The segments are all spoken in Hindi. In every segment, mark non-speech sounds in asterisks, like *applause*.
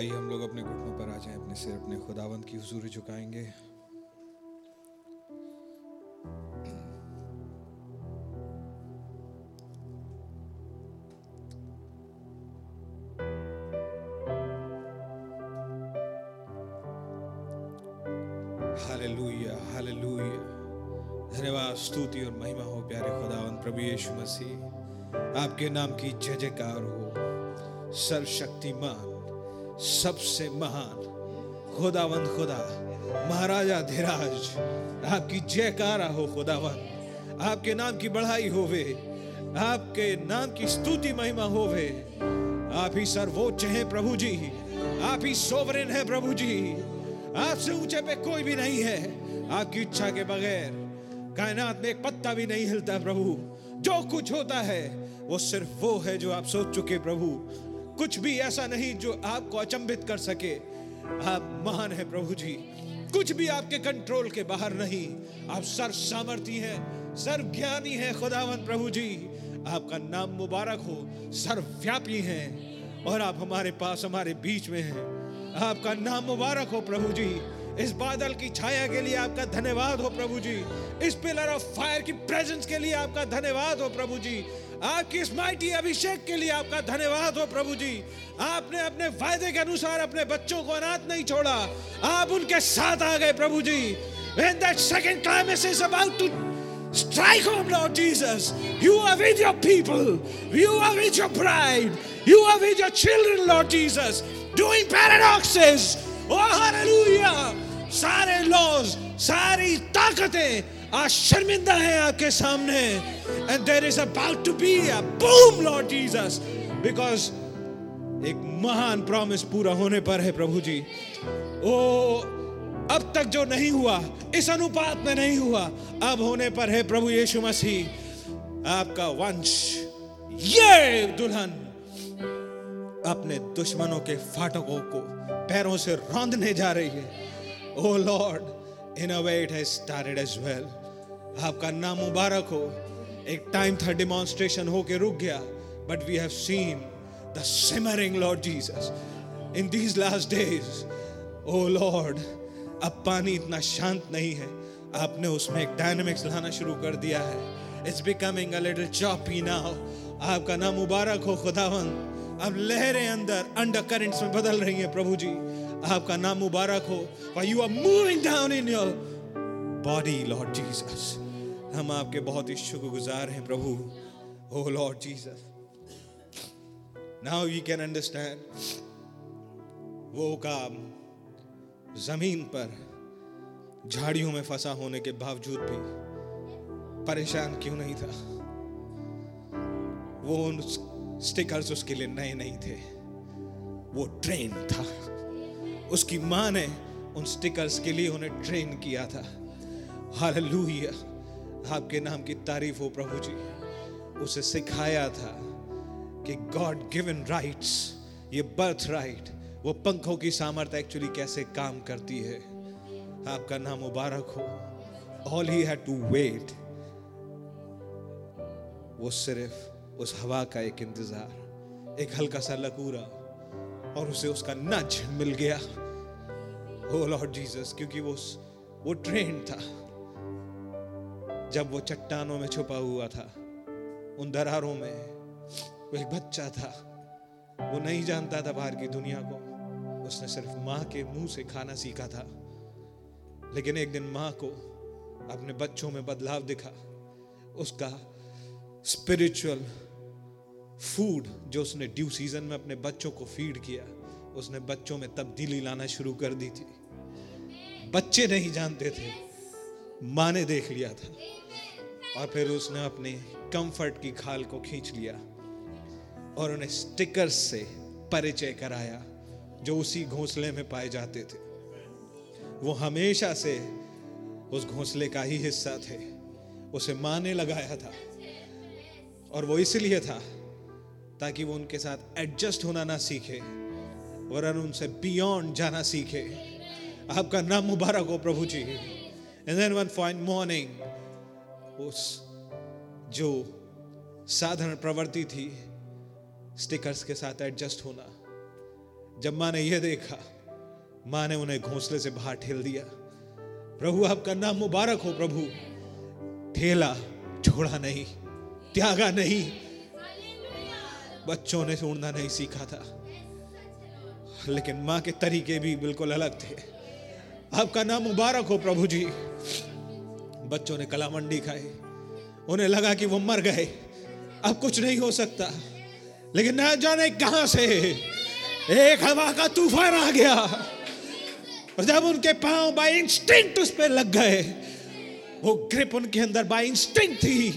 आइए हम लोग अपने घुटनों पर आ जाएँ, अपने सिर अपने खुदावंत की हुजूरी झुकाएँगे। Hallelujah hallelujah. धन्यवाद, स्तुति और महिमा हो, प्यारे खुदावंत, प्रभु यीशु मसीह। आपके नाम की जय जयकार हो। सर्वशक्तिमान। सबसे महान खुदावंद खुदा, महाराजा धीराज, आपकी जयकारा हो खुदावंत आपके नाम की बढ़ाई होवे, आपके नाम की स्तुति महिमा होवे। आप ही सर्वोच्च हैं प्रभु जी, आप ही सोवरेन है प्रभु जी। आपसे ऊँचे पे कोई भी नहीं है, आपकी इच्छा के बगैर। कायनात में एक पत्ता भी नहीं हिलता प्रभु, जो कुछ होता है, वो सिर्फ़ वो है जो आप सोच चुके प्रभु। कुछ भी ऐसा नहीं जो आपको अचंभित कर सके। आप महान है प्रभु जी। कुछ भी आपके कंट्रोल के बाहर नहीं। आप सर्व सामर्थी हैं सर्व ज्ञानी है, खुदावन प्रभु जी। आपका नाम मुबारक हो, सर्वव्यापी हैं। और आप हमारे पास, हमारे बीच में हैं। आपका नाम मुबारक हो प्रभु जी। इस बादल की छाया के लिए आपका धन्यवाद हो प्रभु जी। इस पिलर ऑफ़ फायर की प्रेजेंस के लिए आपका धन्यवाद हो प्रभु जी। आपकी इस माइटी अभिषेक के लिए आपका धन्यवाद हो प्रभु जी आपने अपने वायदे के अनुसार अपने बच्चों को अनाथ नहीं छोड़ा आप उनके साथ आ गए प्रभु जी when that second climax is about to strike home Lord Jesus you are with your people you are with your bride you are with your children Lord Jesus doing paradoxes oh hallelujah सारे लॉ फोर्स सारी ताकतें आज शर्मिंदा है आपके सामने। And there is about to be boom Lord Jesus because एक महान प्रॉमिस पूरा होने पर है प्रभु जी। ओ, अब तक जो नहीं हुआ, इस अनुपात में नहीं हुआ, अब होने पर है प्रभु यीशु मसीह। आपका वंश, ये दुल्हन अपने दुश्मनों के फाटकों को पैरों से रौंदने जा रही है। O Lord in a way it has started as well आपका नाम मुबारक हो। एक टाइम था डिमॉन्स्ट्रेशन होके रुक गया but we have seen the simmering Lord Jesus in these last days O Lord अब पानी इतना शांत नहीं है। आपने उसमें एक डायनेमिक्स लाना शुरू कर दिया है। It's becoming a little choppy now आपका नाम मुबारक हो खुदावंद। अब लहरें अंदर अंडर करेंट्स में बदल रही हैं प्रभु जी। आपका नाम मुबारक हो। You are moving down in your body Lord Jesus हम आपके बहुत ही शुक्रगुजार हैं प्रभु। O Lord Jesus. Now you can understand वो काम ज़मीन पर, झाड़ियों में फंसा होने के बावजूद भी परेशान क्यों नहीं था? वो उन स्टिकर्स उसके लिए नए नहीं थे। वो ट्रेन था। उसकी माँ ने उन स्टिकर्स के लिए उन्हें ट्रेन किया था। हालेलुया आपके नाम की तारीफ़ हो प्रभु जी। उसे सिखाया था कि गॉड गिवन राइट्स ये बर्थ राइट वो पंखों की सामर्थ्य एक्चुअली कैसे काम करती है। आपका नाम मुबारक हो। All he had to wait वो सिर्फ़ उस हवा का एक इंतज़ार, एक हल्का सा लकूरा, और उसे उसका नच मिल गया। ओ लॉर्ड जीसस क्योंकि वो वो ट्रेन था। जब वो चट्टानों में छुपा हुआ था, उन दरारों में वो एक बच्चा था। वो नहीं जानता था बाहर की दुनिया को। उसने सिर्फ़ माँ के मुँह से खाना सीखा था। लेकिन एक दिन माँ को अपने बच्चों में बदलाव दिखा। उसका स्पिरिचुअल फ़ूड जो उसने ड्यू सीज़न में अपने बच्चों को फ़ीड किया, उसने बच्चों में तब्दीली लाना शुरू कर दी थी। बच्चे नहीं जानते थे। माँ ने देख लिया था। और फिर उसने अपने कंफर्ट की खाल को खींच लिया और उन्हें स्टिकर्स से परिचय कराया, जो उसी घोंसले में पाए जाते थे। वो हमेशा से उस घोंसले का ही हिस्सा थे। उसे माँ ने लगाया था और वो इसलिए था ताकि वो उनके साथ एडजस्ट होना ना सीखे, वरन उनसे बियॉन्ड जाना सीखे। आपका नाम मुबारक हो प्रभु जी। And then one fine morning उस जो साधारण प्रवृत्ति थी स्टिकर्स के साथ एडजस्ट होना। जब माँ ने यह देखा, माँ ने उन्हें घोंसले से बाहर ठेल दिया। प्रभु, आपका नाम मुबारक हो प्रभु। ठेला, छोड़ा नहीं, त्यागा नहीं। बच्चों ने उड़ना नहीं सीखा था। लेकिन माँ के तरीके भी बिल्कुल अलग थे। आपका नाम मुबारक हो प्रभु जी। बच्चों ने कला मंडी खाई। उन्हें लगा कि वो मर गए। अब कुछ नहीं हो सकता। लेकिन न जाने कहाँ से एक हवा का तूफ़ान आ गया। और जब उनके पाँव बाय इंस्टिंक्ट उस पर लग गए, वो ग्रिप उनके अंदर बाय इंस्टिंक्ट थी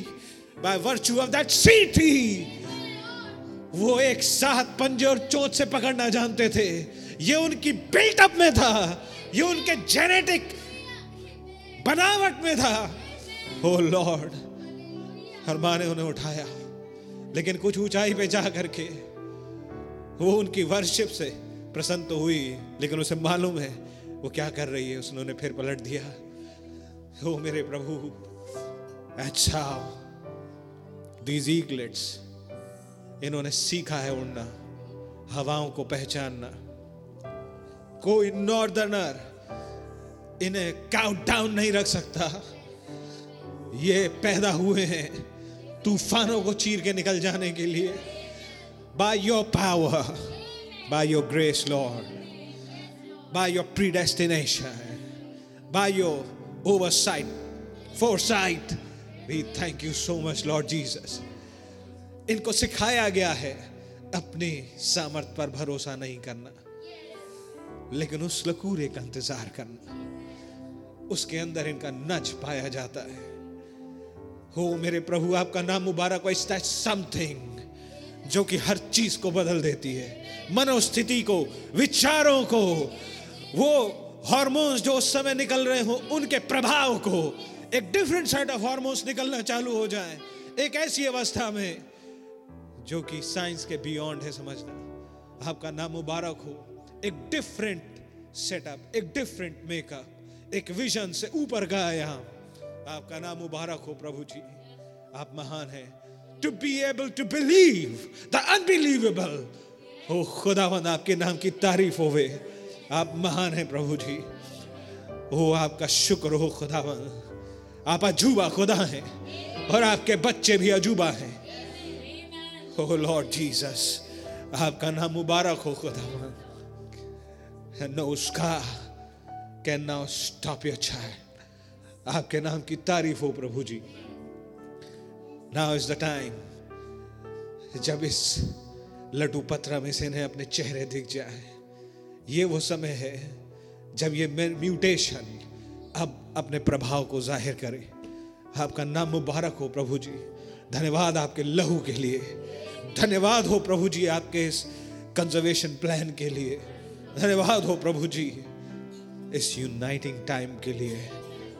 by virtue of that sea थी। वो एक साथ पंजे और चोट से पकड़ना जानते थे। ये उनकी बिल्टअप में था। ये उनके जेनेटिक बनावट में था। ओ लॉर्ड हर माँ ने उन्हें उठाया, लेकिन कुछ ऊंचाई पे जा करके वो उनकी वर्शिप से प्रसन्न तो हुई, लेकिन उसे मालूम है, वो क्या कर रही है, उसने उन्हें फिर पलट दिया। ओ मेरे प्रभु अच्छा दीज ईगलेट्स इन्होंने सीखा है उड़ना, हवाओं को पहचानना। कोई नॉर्दर्नर इन्हें काउंट डाउन नहीं रख सकता। ये पैदा हुए हैं तूफानों को चीर के निकल जाने के लिए। By your power by your grace Lord by your predestination by your oversight foresight, we thank you so much, lord jesus. इनको सिखाया गया है अपनी सामर्थ पर भरोसा नहीं करना, लेकिन उस लकूरे का इंतज़ार करना। उसके अंदर इनका नच पाया जाता है। हो, मेरे प्रभु, आपका नाम मुबारक इज़ दैट समथिंग जो कि हर चीज़ को बदल देती है। मनोस्थिति को, विचारों को, वो हार्मोन्स जो उस समय निकल रहे हो, उनके प्रभाव को, एक डिफरेंट सेट ऑफ़ हार्मोन्स निकलना चालू हो जाए। एक ऐसी अवस्था में जो कि साइंस के बियॉन्ड है समझना। आपका नाम मुबारक हो। एक डिफरेंट सेटअप एक डिफरेंट मेकअप एक विजन से ऊपर का यहाँ। आपका नाम मुबारक हो प्रभु जी। आप महान हैं। To be able to believe the unbelievable हो खुदावन आपके नाम की तारीफ़ होवे। आप महान हैं प्रभु जी। ओ आपका शुक्र हो खुदावन आप अजूबा खुदा हैं और आपके बच्चे भी अजूबा हैं। ओ लॉर्ड जीसस आपका नाम मुबारक हो खुदावन and can now stop your child. आपके नाम की तारीफ़ हो प्रभु जी। नाउ इज़ द टाइम जब इस लटू पत्रा में से इन्हें अपने चेहरे दिख जाए। ये वो समय है जब ये म्यूटेशन अब अपने प्रभाव को ज़ाहिर करे। आपका नाम मुबारक हो प्रभु जी। धन्यवाद आपके लहू के लिए। धन्यवाद हो प्रभु जी आपके इस कंजर्वेशन प्लान के लिए। धन्यवाद हो प्रभु जी। इस यूनाइटिंग टाइम के लिए।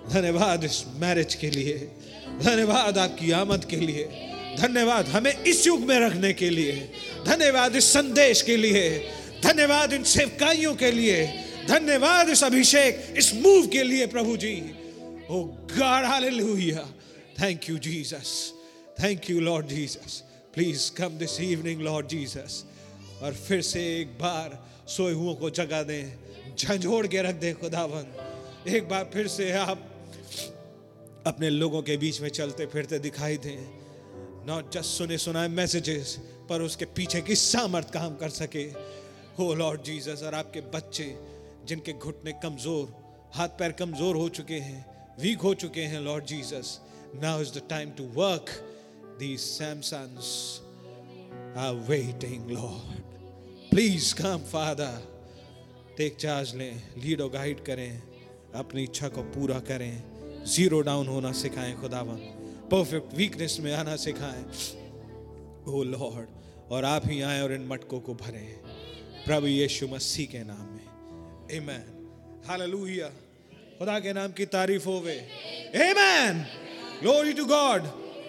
धन्यवाद इस मैरिज के लिए। धन्यवाद आपकी आमद के लिए। धन्यवाद हमें इस युग में रखने के लिए। धन्यवाद इस संदेश के लिए। धन्यवाद इन सेवकाइयों के लिए। धन्यवाद इस अभिषेक, इस मूव के लिए, प्रभु जी। O God hallelujah thank you Jesus thank you Lord Jesus please come this evening Lord Jesus और फिर से एक बार सोए हुओं को जगा दें। झंझोड़ के रख दें खुदावन। एक बार फिर से आप अपने लोगों के बीच में चलते फिरते दिखाई दें। नॉट जस्ट सुने सुनाए मैसेजेस पर उसके पीछे की सामर्थ काम कर सके। हो लॉर्ड जीसस और आपके बच्चे, जिनके घुटने कमज़ोर, हाथ पैर कमज़ोर हो चुके हैं वीक हो चुके हैं Lord Jesus now is the time to work the Samsons are waiting Lord please come father take charge लें लीड और गाइड करें, अपनी इच्छा को पूरा करें ज़ीरो डाउन होना सिखाएँ खुदावन। परफेक्ट वीकनेस में आना सिखाएँ। ओ लॉर्ड और आप ही आए और इन मटकों को भरें। प्रभु यीशु मसीह के नाम में। आमेन हालेलुया खुदा के नाम की तारीफ़ होवे। आमेन ग्लोरी टू गॉड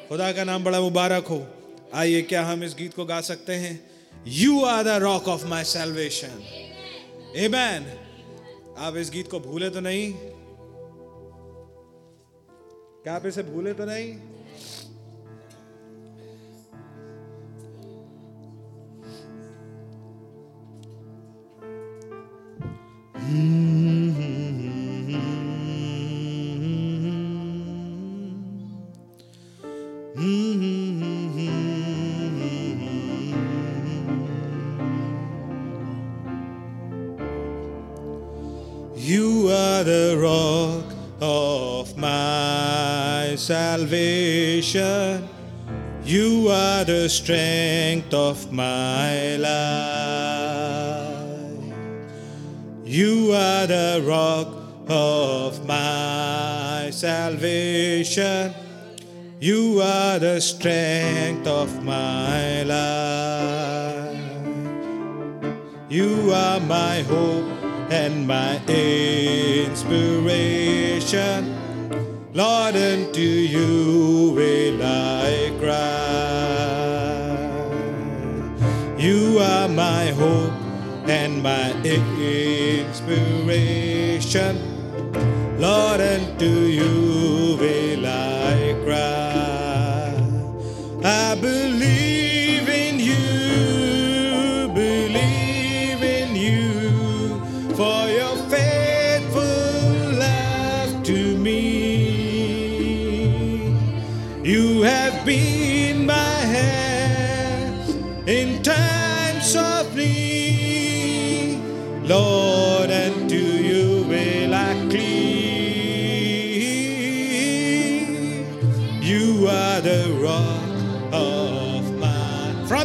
खुदा का नाम बड़ा मुबारक हो। आइए, क्या हम इस गीत को गा सकते हैं? You are the rock of my salvation Amen. आप इस गीत को भूले तो नहीं? क्या आप इसे भूले तो नहीं? You are the rock of my salvation. You are the strength of my life. You are the rock of my salvation. You are the strength of my life. You are my hope and my inspiration. Lord, unto you will I cry. You are my hope and my inspiration. Lord, unto you will I cry. I believe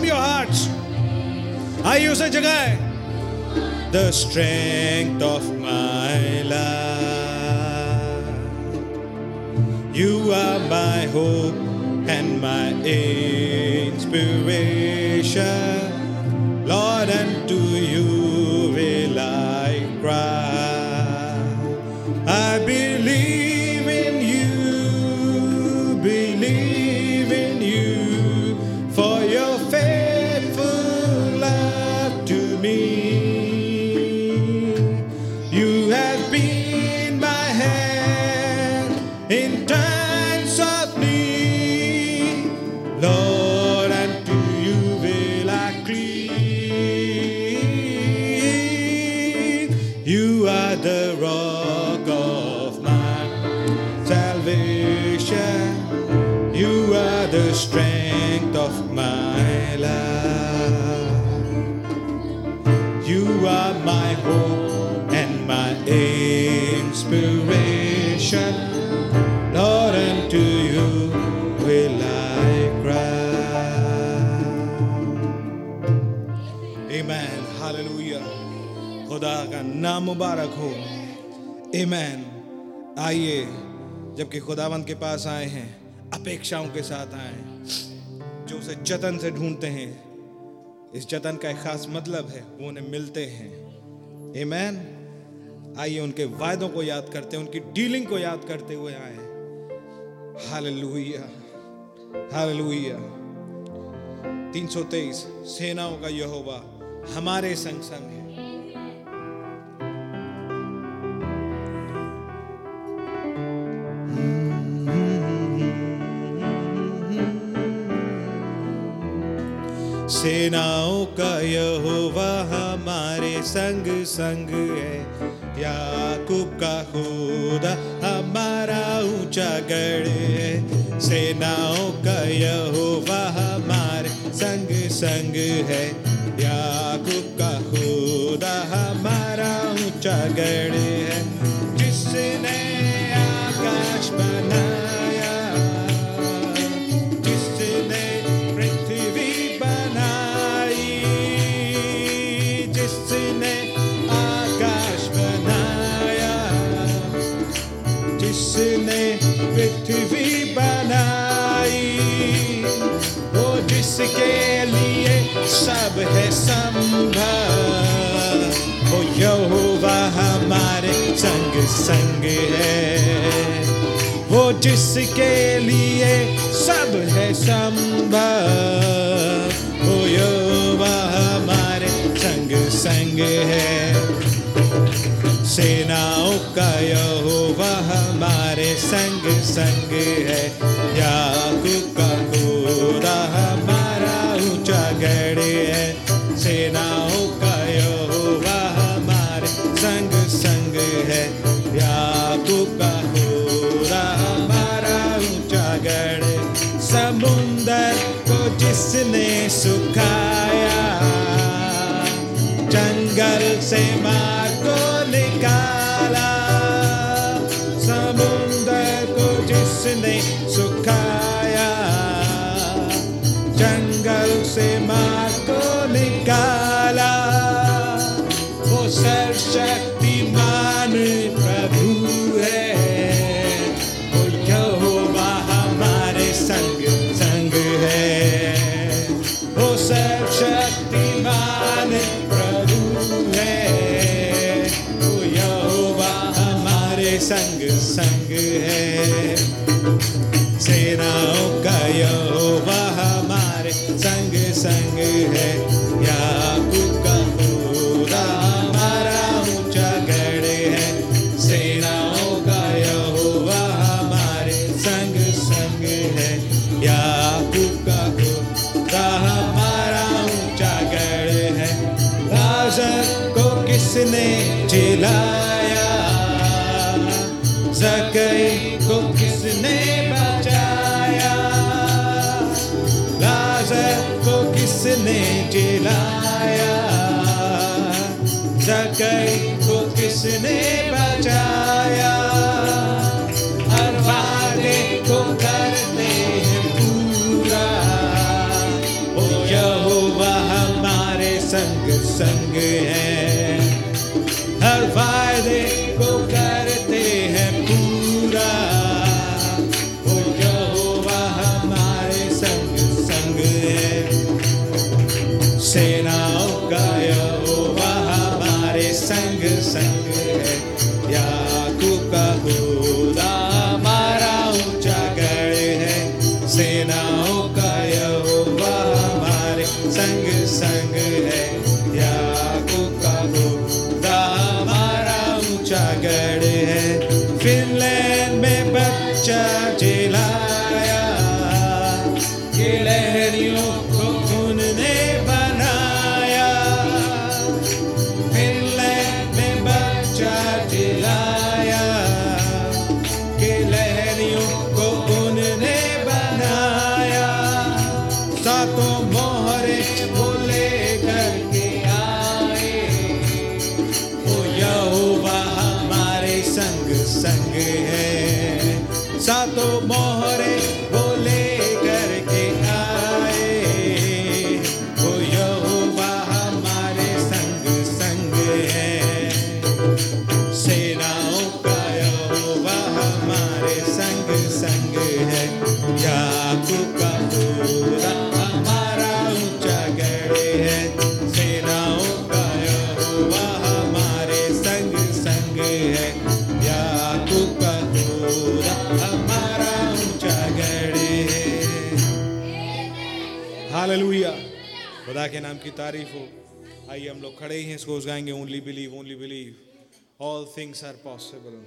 your hearts, आइए उसे जगाए the strength of my life. You are my hope and my inspiration. Lord, unto you will I cry. I believe are my hope and my inspiration. Lord, unto you will I cry. Amen. Hallelujah. खुदा का नाम मुबारक हो Amen. आइए जबकि खुदावंत के पास आए हैं अपेक्षाओं के साथ आए हैं जो उसे जतन से ढूंढते हैं इस जतन का एक खास मतलब है, वो उन्हें मिलते हैं। मैन आइए उनके वायदों को याद करते हैं, उनकी डीलिंग को याद करते हुए आए हालेलुया हालेलुया 323 सेनाओं का यहोवा हमारे संग संग है। सेनाओं का यहोवा हमारे संग संग है। याकूब का खुदा हमारा ऊँचा गढ़ है। सेनाओं का यहोवा हमारे संग संग है। याकूब का खुदा हमारा ऊँचा गढ़ है। जिसने आकाश बनाया जिसके लिए सब है संभव। वो यहोवा हमारे संग संग है। वो जिसके लिए सब है संभव। वो यहोवा हमारे संग संग है। सेनाओं का यहोवा हमारे संग संग है। याकूब का खुदा हमारा गढ़ है। सेनाओं का यहोवा हमारे संग संग है। याकूब का खुदा हमारा ऊँचा गढ़। समुंदर को जिसने सुखाया, जंगल से मार सेनाओं का यहोवा हमारे संग संग है। किसने बचाया? हर वादे को करते हैं पूरा। ओ यहोवा हमारे संग संग है। खुदा के नाम की तारीफ़ हो आइए हम लोग खड़े ही हैं, इसको गाएँगे only believe only believe all things are possible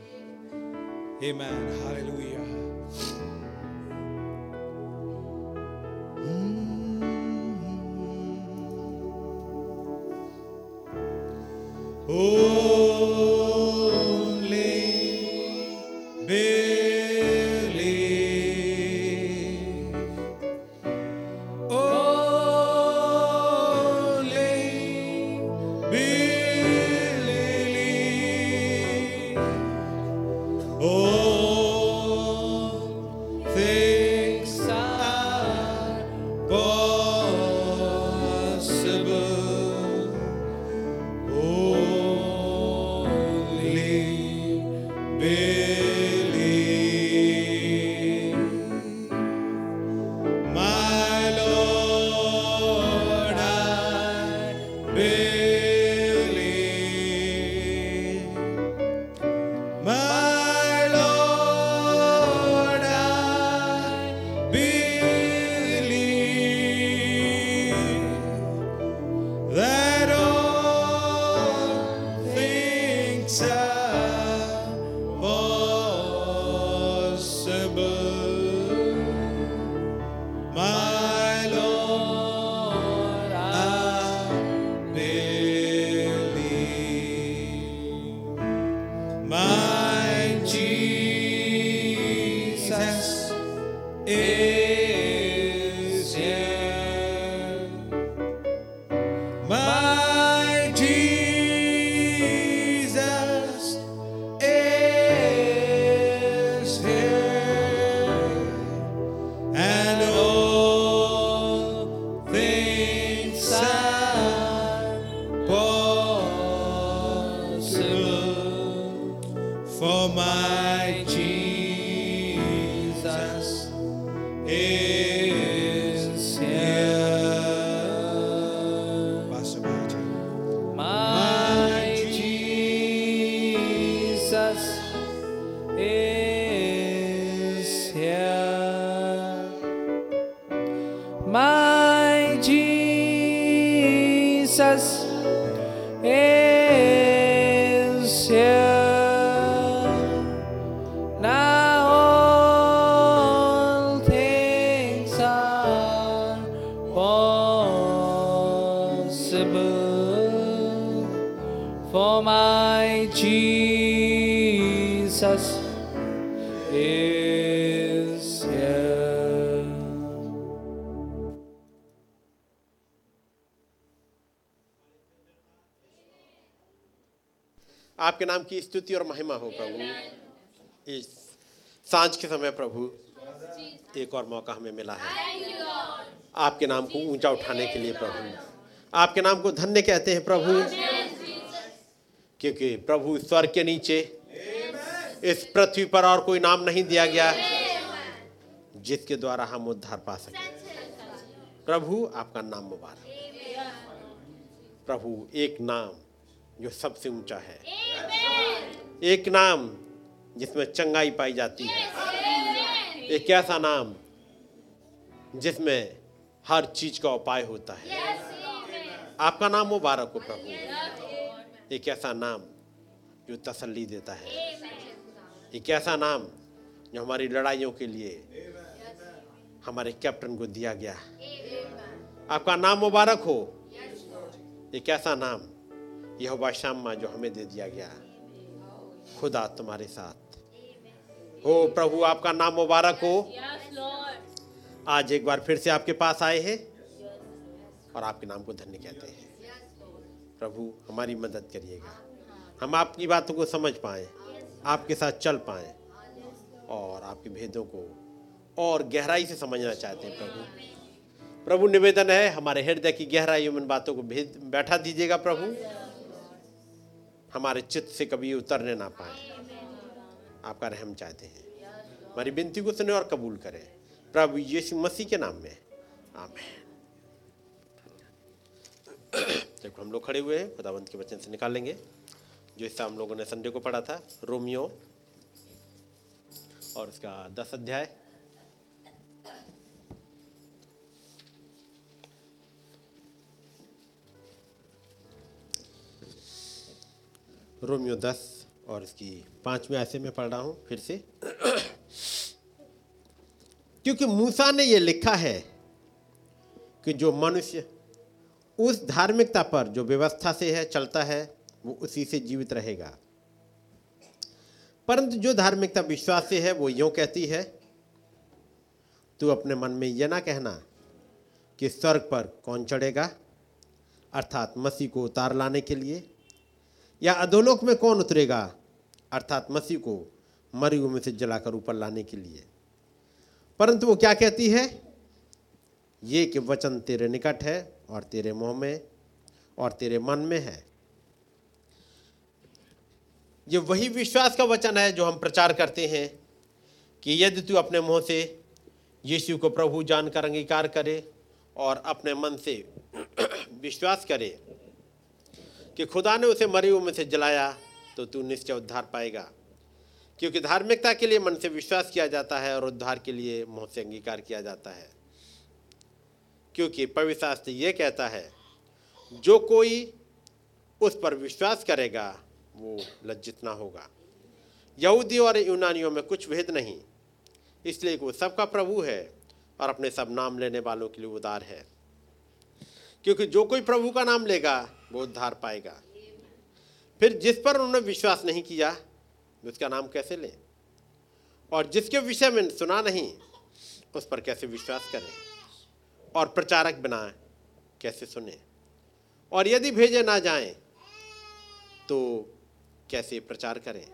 Amen. Hallelujah. नाम की स्तुति और महिमा हो, प्रभु। इस साँझ के समय, प्रभु, एक और मौका हमें मिला है। आपके नाम को ऊँचा उठाने के लिए, प्रभु। आपके नाम को धन्य कहते हैं, प्रभु। क्योंकि प्रभु स्वर्ग के नीचे, इस पृथ्वी पर और कोई नाम नहीं दिया गया, जिसके द्वारा हम उद्धार पा सके। प्रभु, आपका नाम मुबारक। प्रभु, एक नाम जो सबसे ऊँचा है। एक नाम जिसमें चंगाई पाई जाती है। एक ऐसा नाम जिसमें हर चीज़ का उपाय होता है। आपका नाम मुबारक हो प्रभु। एक ऐसा नाम जो तसल्ली देता है। एक ऐसा नाम जो हमारी लड़ाइयों के लिए हमारे कैप्टन को दिया गया। आपका नाम मुबारक हो। एक ऐसा नाम यह शामा जो हमें दे दिया गया। खुदा तुम्हारे साथ। हो प्रभु, आपका नाम मुबारक हो। आज एक बार फिर से आपके पास आए हैं और आपके नाम को धन्य कहते हैं। प्रभु, हमारी मदद करिएगा। हम आपकी बातों को समझ पाए, आपके साथ चल पाए और आपके भेदों को और गहराई से समझना चाहते हैं प्रभु। प्रभु, निवेदन है, हमारे हृदय की गहराई उन बातों को भेद, बैठा दीजिएगा प्रभु। हमारे चित्त से कभी उतरने ना पाए। आपका रहम चाहते हैं। हमारी विनती को सुने और कबूल करें। प्रभु यीशु मसीह के नाम में। आमेन। जब हम लोग खड़े हुए हैं। खुदावंत के वचन से निकालेंगे जो हिस्सा हम लोगों ने संडे को पढ़ा था, रोमियो। और उसका दस अध्याय। रोमियो दस और इसकी पाँचवें ऐसे में पढ़ रहा हूँ, फिर से। क्योंकि मूसा ने यह लिखा है कि जो मनुष्य उस धार्मिकता पर जो व्यवस्था से है, चलता है, वो उसी से जीवित रहेगा। परंतु जो धार्मिकता विश्वास से है, वो यूँ कहती है, तू अपने मन में यह ना कहना कि स्वर्ग पर कौन चढ़ेगा, अर्थात मसीह को उतार लाने के लिए या अधोलोक में कौन उतरेगा? अर्थात मसीह को मरी में से जलाकर ऊपर लाने के लिए। परंतु वो क्या कहती है? ये कि वचन तेरे निकट है और तेरे मुँह में और तेरे मन में है। ये वही विश्वास का वचन है जो हम प्रचार करते हैं कि यदि तू अपने मुँह से यीशु को प्रभु जानकर अंगीकार करे और अपने मन से *clears throat* विश्वास करे कि खुदा ने उसे मरे में से जलाया तो तू निश्चय उद्धार पाएगा। क्योंकि धार्मिकता के लिए मन से विश्वास किया जाता है और उद्धार के लिए मुँह से अंगीकार किया जाता है। क्योंकि पवित्र शास्त्र ये कहता है, जो कोई उस पर विश्वास करेगा, वो लज्जित ना होगा। यहूदी और यूनानियों में कुछ भेद नहीं, इसलिए वो सबका प्रभु है और अपने सब नाम लेने वालों के लिए उदार है। क्योंकि जो कोई प्रभु का नाम लेगा उद्धार पाएगा। फिर जिस पर उन्होंने विश्वास नहीं किया उसका नाम कैसे लें? और जिसके विषय में सुना नहीं, उस पर कैसे विश्वास करें? और प्रचारक बनाए कैसे सुने? और यदि भेजे ना जाएँ तो कैसे प्रचार करें?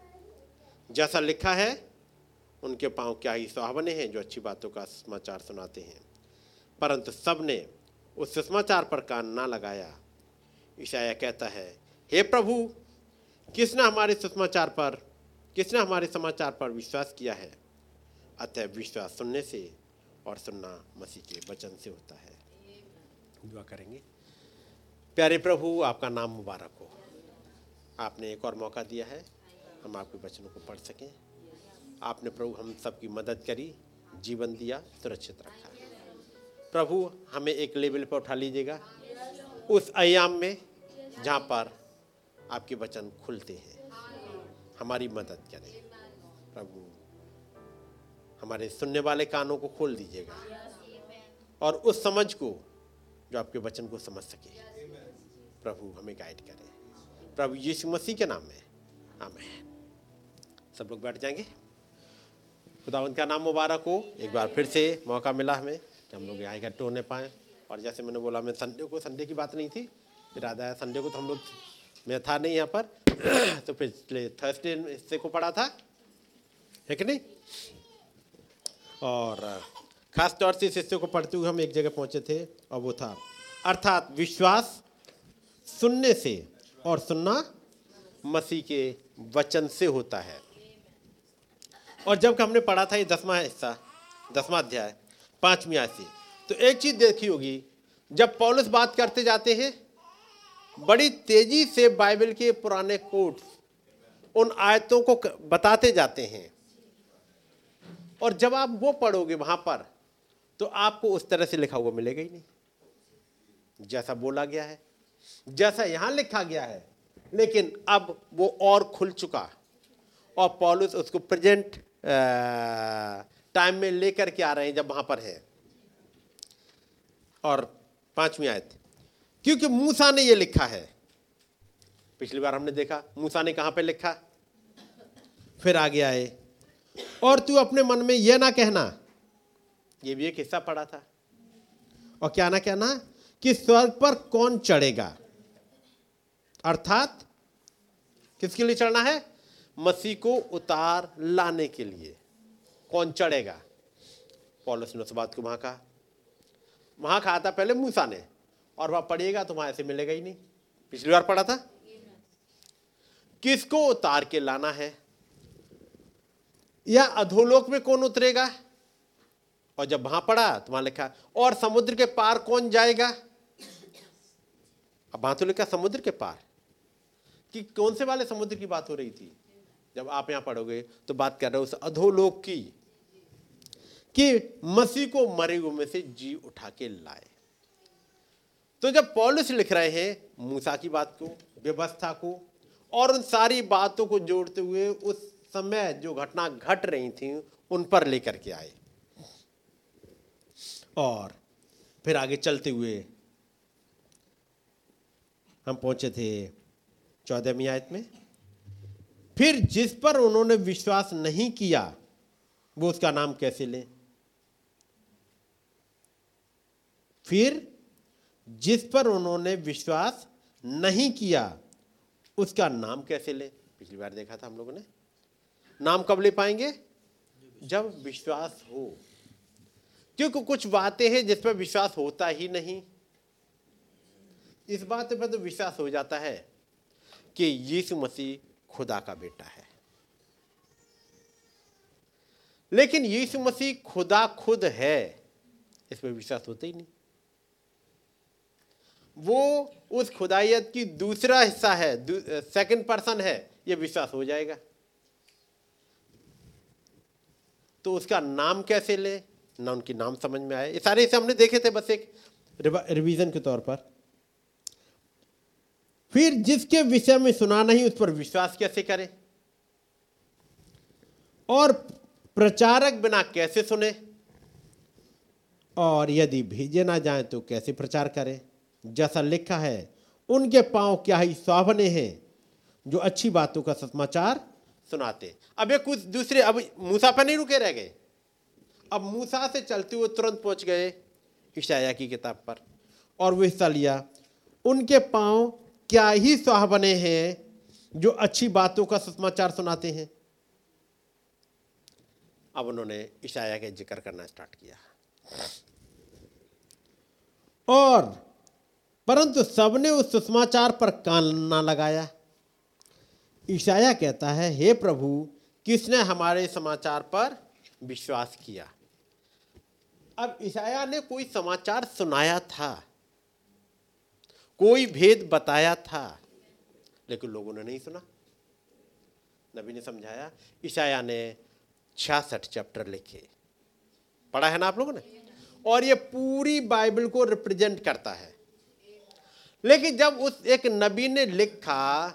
जैसा लिखा है, उनके पाँव क्या ही सुहावने हैं जो अच्छी बातों का समाचार सुनाते हैं। परंतु सबने उस समाचार पर कान ना लगाया। ईशाया कहता है, हे प्रभु, किसने हमारे सुसमाचार पर, किसने हमारे समाचार पर विश्वास किया है? अतः विश्वास सुनने से और सुनना मसीह के वचन से होता है। दुआ करेंगे। प्यारे प्रभु, आपका नाम मुबारक हो। आपने एक और मौका दिया है, हम आपके वचनों को पढ़ सकें। आपने प्रभु, हम सबकी मदद करी, जीवन दिया, सुरक्षित रखा। प्रभु, हमें एक लेवल पर उठा लीजिएगा। उस आयाम में जहाँ पर आपके वचन खुलते हैं। हमारी मदद करें। प्रभु, हमारे सुनने वाले कानों को खोल दीजिएगा। और उस समझ को जो आपके वचन को समझ सके। प्रभु, हमें गाइड करें। प्रभु यीशु मसीह के नाम में। आमेन। सब लोग बैठ जाएँगे। खुदावंत का नाम मुबारक हो। एक बार फिर से मौका मिला हमें कि हम लोग यहाँ इकट्ठे होने पाए। और जैसे मैंने बोला मैं संडे को, संडे की बात नहीं थी। इरादा है, संडे को तो हम लोग, मैं था नहीं यहाँ पर *clears throat* तो पिछले थर्सडे हिस्से को पढ़ा था, है कि नहीं? और खास तौर से इस हिस्से को पढ़ते हुए हम एक जगह पहुँचे थे, और वो था, अर्थात विश्वास सुनने से और सुनना मसीह के वचन से होता है। और जब हमने पढ़ा था ये दसवां हिस्सा, दसवां अध्याय, पांचवी से तो एक चीज़ देखी होगी, जब पौलुस बात करते जाते हैं बड़ी तेज़ी से बाइबल के पुराने कोट्स उन आयतों को बताते जाते हैं। और जब आप वो पढ़ोगे वहाँ पर तो आपको उस तरह से लिखा हुआ मिलेगा ही नहीं। जैसा बोला गया है, जैसा यहाँ लिखा गया है, लेकिन अब वो और खुल चुका। और पॉलिस उसको प्रेजेंट टाइम में लेकर के आ रहे हैं जब वहाँ पर है। और पांचवी आयत। क्योंकि मूसा ने यह लिखा है। पिछली बार हमने देखा, मूसा ने कहाँ पे लिखा? फिर आगे आए। और तू अपने मन में यह ना कहना, ये भी एक हिस्सा पड़ा था। और क्या ना कहना, कि स्वर्ग पर कौन चढ़ेगा? अर्थात, किसके लिए चढ़ना है? मसीह को उतार लाने के लिए। कौन चढ़ेगा? पॉलस ने उस बात को वहाँ कहा। वहाँ कहा था पहले मूसा ने। और वहाँ पढ़िएगा तो वहाँ ऐसे मिलेगा ही नहीं। पिछली बार पढ़ा था? किसको उतार के लाना है? या अधोलोक में कौन उतरेगा? और जब वहाँ पढ़ा तो वहाँ लिखा, और समुद्र के पार कौन जाएगा? अब वहाँ तो लिखा समुद्र के पार। कि कौन से वाले समुद्र की बात हो रही थी? जब आप यहाँ पढ़ोगे तो बात कर रहे हो उस अधोलोक की, कि मसीह को मरे हुए में से जी उठा के लाए। तो जब पॉलिस लिख रहे हैं, मूसा की बात को, व्यवस्था को, और उन सारी बातों को जोड़ते हुए उस समय जो घटना घट रही थी, उन पर लेकर के आए। और फिर आगे चलते हुए हम पहुँचे थे चौदहवीं आयत में। फिर जिस पर उन्होंने विश्वास नहीं किया, वो उसका नाम कैसे लें? फिर जिस पर उन्होंने विश्वास नहीं किया, उसका नाम कैसे ले? पिछली बार देखा था हम लोगों ने। नाम कब ले पाएँगे? जब विश्वास हो। क्योंकि कुछ बातें हैं जिस पर विश्वास होता ही नहीं। इस बात पर तो विश्वास हो जाता है कि यीशु मसीह खुदा का बेटा है। लेकिन यीशु मसीह खुदा खुद है, इस पर विश्वास होता ही नहीं। वो उस खुदाइत की दूसरा हिस्सा है सेकंड पर्सन है, ये विश्वास हो जाएगा। तो उसका नाम कैसे ले? ना उनकी नाम समझ में आए। ये सारे हिस्से हमने देखे थे बस एक रिवीजन के तौर पर। फिर जिसके विषय में सुना नहीं उस पर विश्वास कैसे करें? और प्रचारक बिना कैसे सुने? और यदि भेजे ना जाए तो कैसे प्रचार करें? जैसा लिखा है, उनके पाँव क्या ही स्वाभने हैं, जो अच्छी बातों का समाचार सुनाते। अब ये कुछ दूसरे, अब मूसा पर नहीं रुके रह गए। अब मूसा से चलते हुए तुरंत पहुँच गए ईशाया की किताब पर। और वो हिस्सा लिया, उनके पाँव क्या ही स्वाह बने हैं, जो अच्छी बातों का समाचार सुनाते हैं। अब उन्होंने ईशाया के ज़िक्र करना स्टार्ट किया। और परंतु सबने उस सुसमाचार पर कान ना लगाया। ईशाया कहता है, हे प्रभु, किसने हमारे समाचार पर विश्वास किया? अब ईशाया ने कोई समाचार सुनाया था, कोई भेद बताया था, लेकिन लोगों ने नहीं सुना। नबी ने समझाया, ईशाया ने छियासठ चैप्टर लिखे। पढ़ा है ना आप लोगों ने? और ये पूरी बाइबल को रिप्रेजेंट करता है। लेकिन जब उस एक नबी ने लिखा,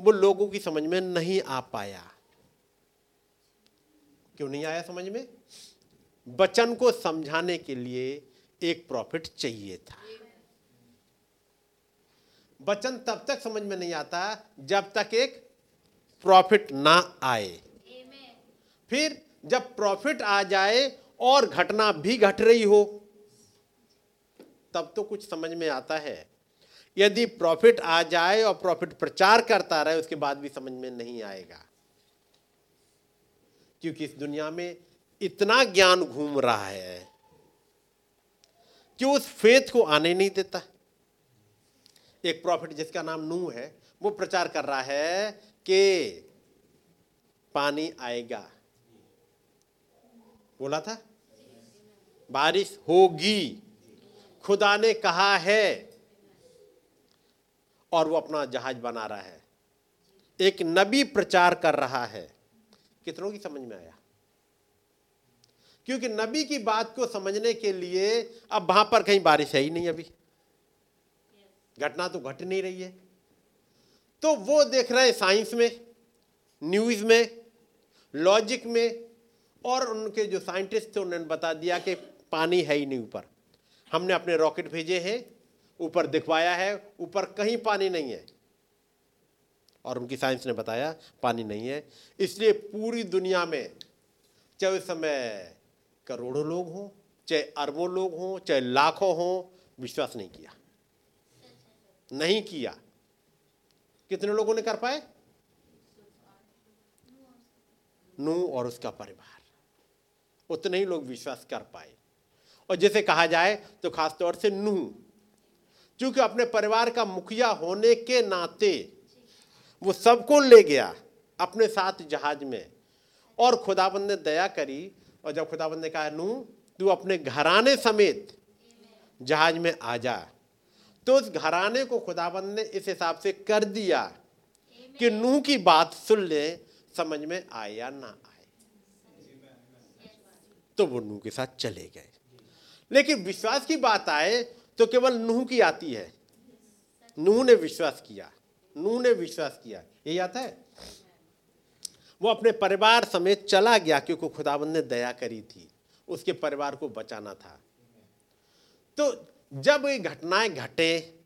वो लोगों की समझ में नहीं आ पाया। क्यों नहीं आया समझ में? बचन को समझाने के लिए एक प्रॉफिट चाहिए था। वचन तब तक समझ में नहीं आता जब तक एक प्रॉफिट ना आए। फिर जब प्रॉफिट आ जाए और घटना भी घट रही हो, तब तो कुछ समझ में आता है। यदि प्रॉफिट आ जाए और प्रॉफिट प्रचार करता रहे, उसके बाद भी समझ में नहीं आएगा। क्योंकि इस दुनिया में इतना ज्ञान घूम रहा है कि उस फेथ को आने नहीं देता। एक प्रॉफिट जिसका नाम नू है, वो प्रचार कर रहा है कि पानी आएगा। बोला था? बारिश होगी। खुदा ने कहा है और वो अपना जहाज़ बना रहा है। एक नबी प्रचार कर रहा है। कितनों की समझ में आया? क्योंकि नबी की बात को समझने के लिए अब वहाँ पर कहीं बारिश है ही नहीं अभी। घटना तो घट नहीं रही है। तो वो देख रहे हैं साइंस में, न्यूज़ में, लॉजिक में, और उनके जो साइंटिस्ट थे, उन्होंने बता दिया कि पानी है ही नहीं ऊपर। हमने अपने रॉकेट भेजे हैं ऊपर दिखवाया है, ऊपर कहीं पानी नहीं है। और उनकी साइंस ने बताया, पानी नहीं है। इसलिए पूरी दुनिया में, चाहे उस समय करोड़ों लोग हों, चाहे अरबों लोग हों, चाहे लाखों हों, विश्वास नहीं किया। नहीं किया। कितने लोगों ने कर पाए? नू और उसका परिवार। उतने ही लोग विश्वास कर पाए। और जैसे कहा जाए तो खासतौर से नूह। क्योंकि अपने परिवार का मुखिया होने के नाते वो सबको ले गया अपने साथ जहाज़ में। और खुदाबंद ने दया करी और जब खुदाबंद ने कहा नू तू अपने घराने समेत जहाज़ में आ जा। तो उस घराने को खुदाबंद ने इस हिसाब से कर दिया कि नूह की बात सुन ले, समझ में आए या ना आए। तो वो नूह के साथ चले गए। लेकिन विश्वास की बात आए तो केवल नूह की आती है। नूह ने विश्वास किया। नूह ने विश्वास किया। ये आता है। वो अपने परिवार समेत चला गया क्योंकि खुदाबंद ने दया करी थी। उसके परिवार को बचाना था। तो जब ये घटनाएँ घटे,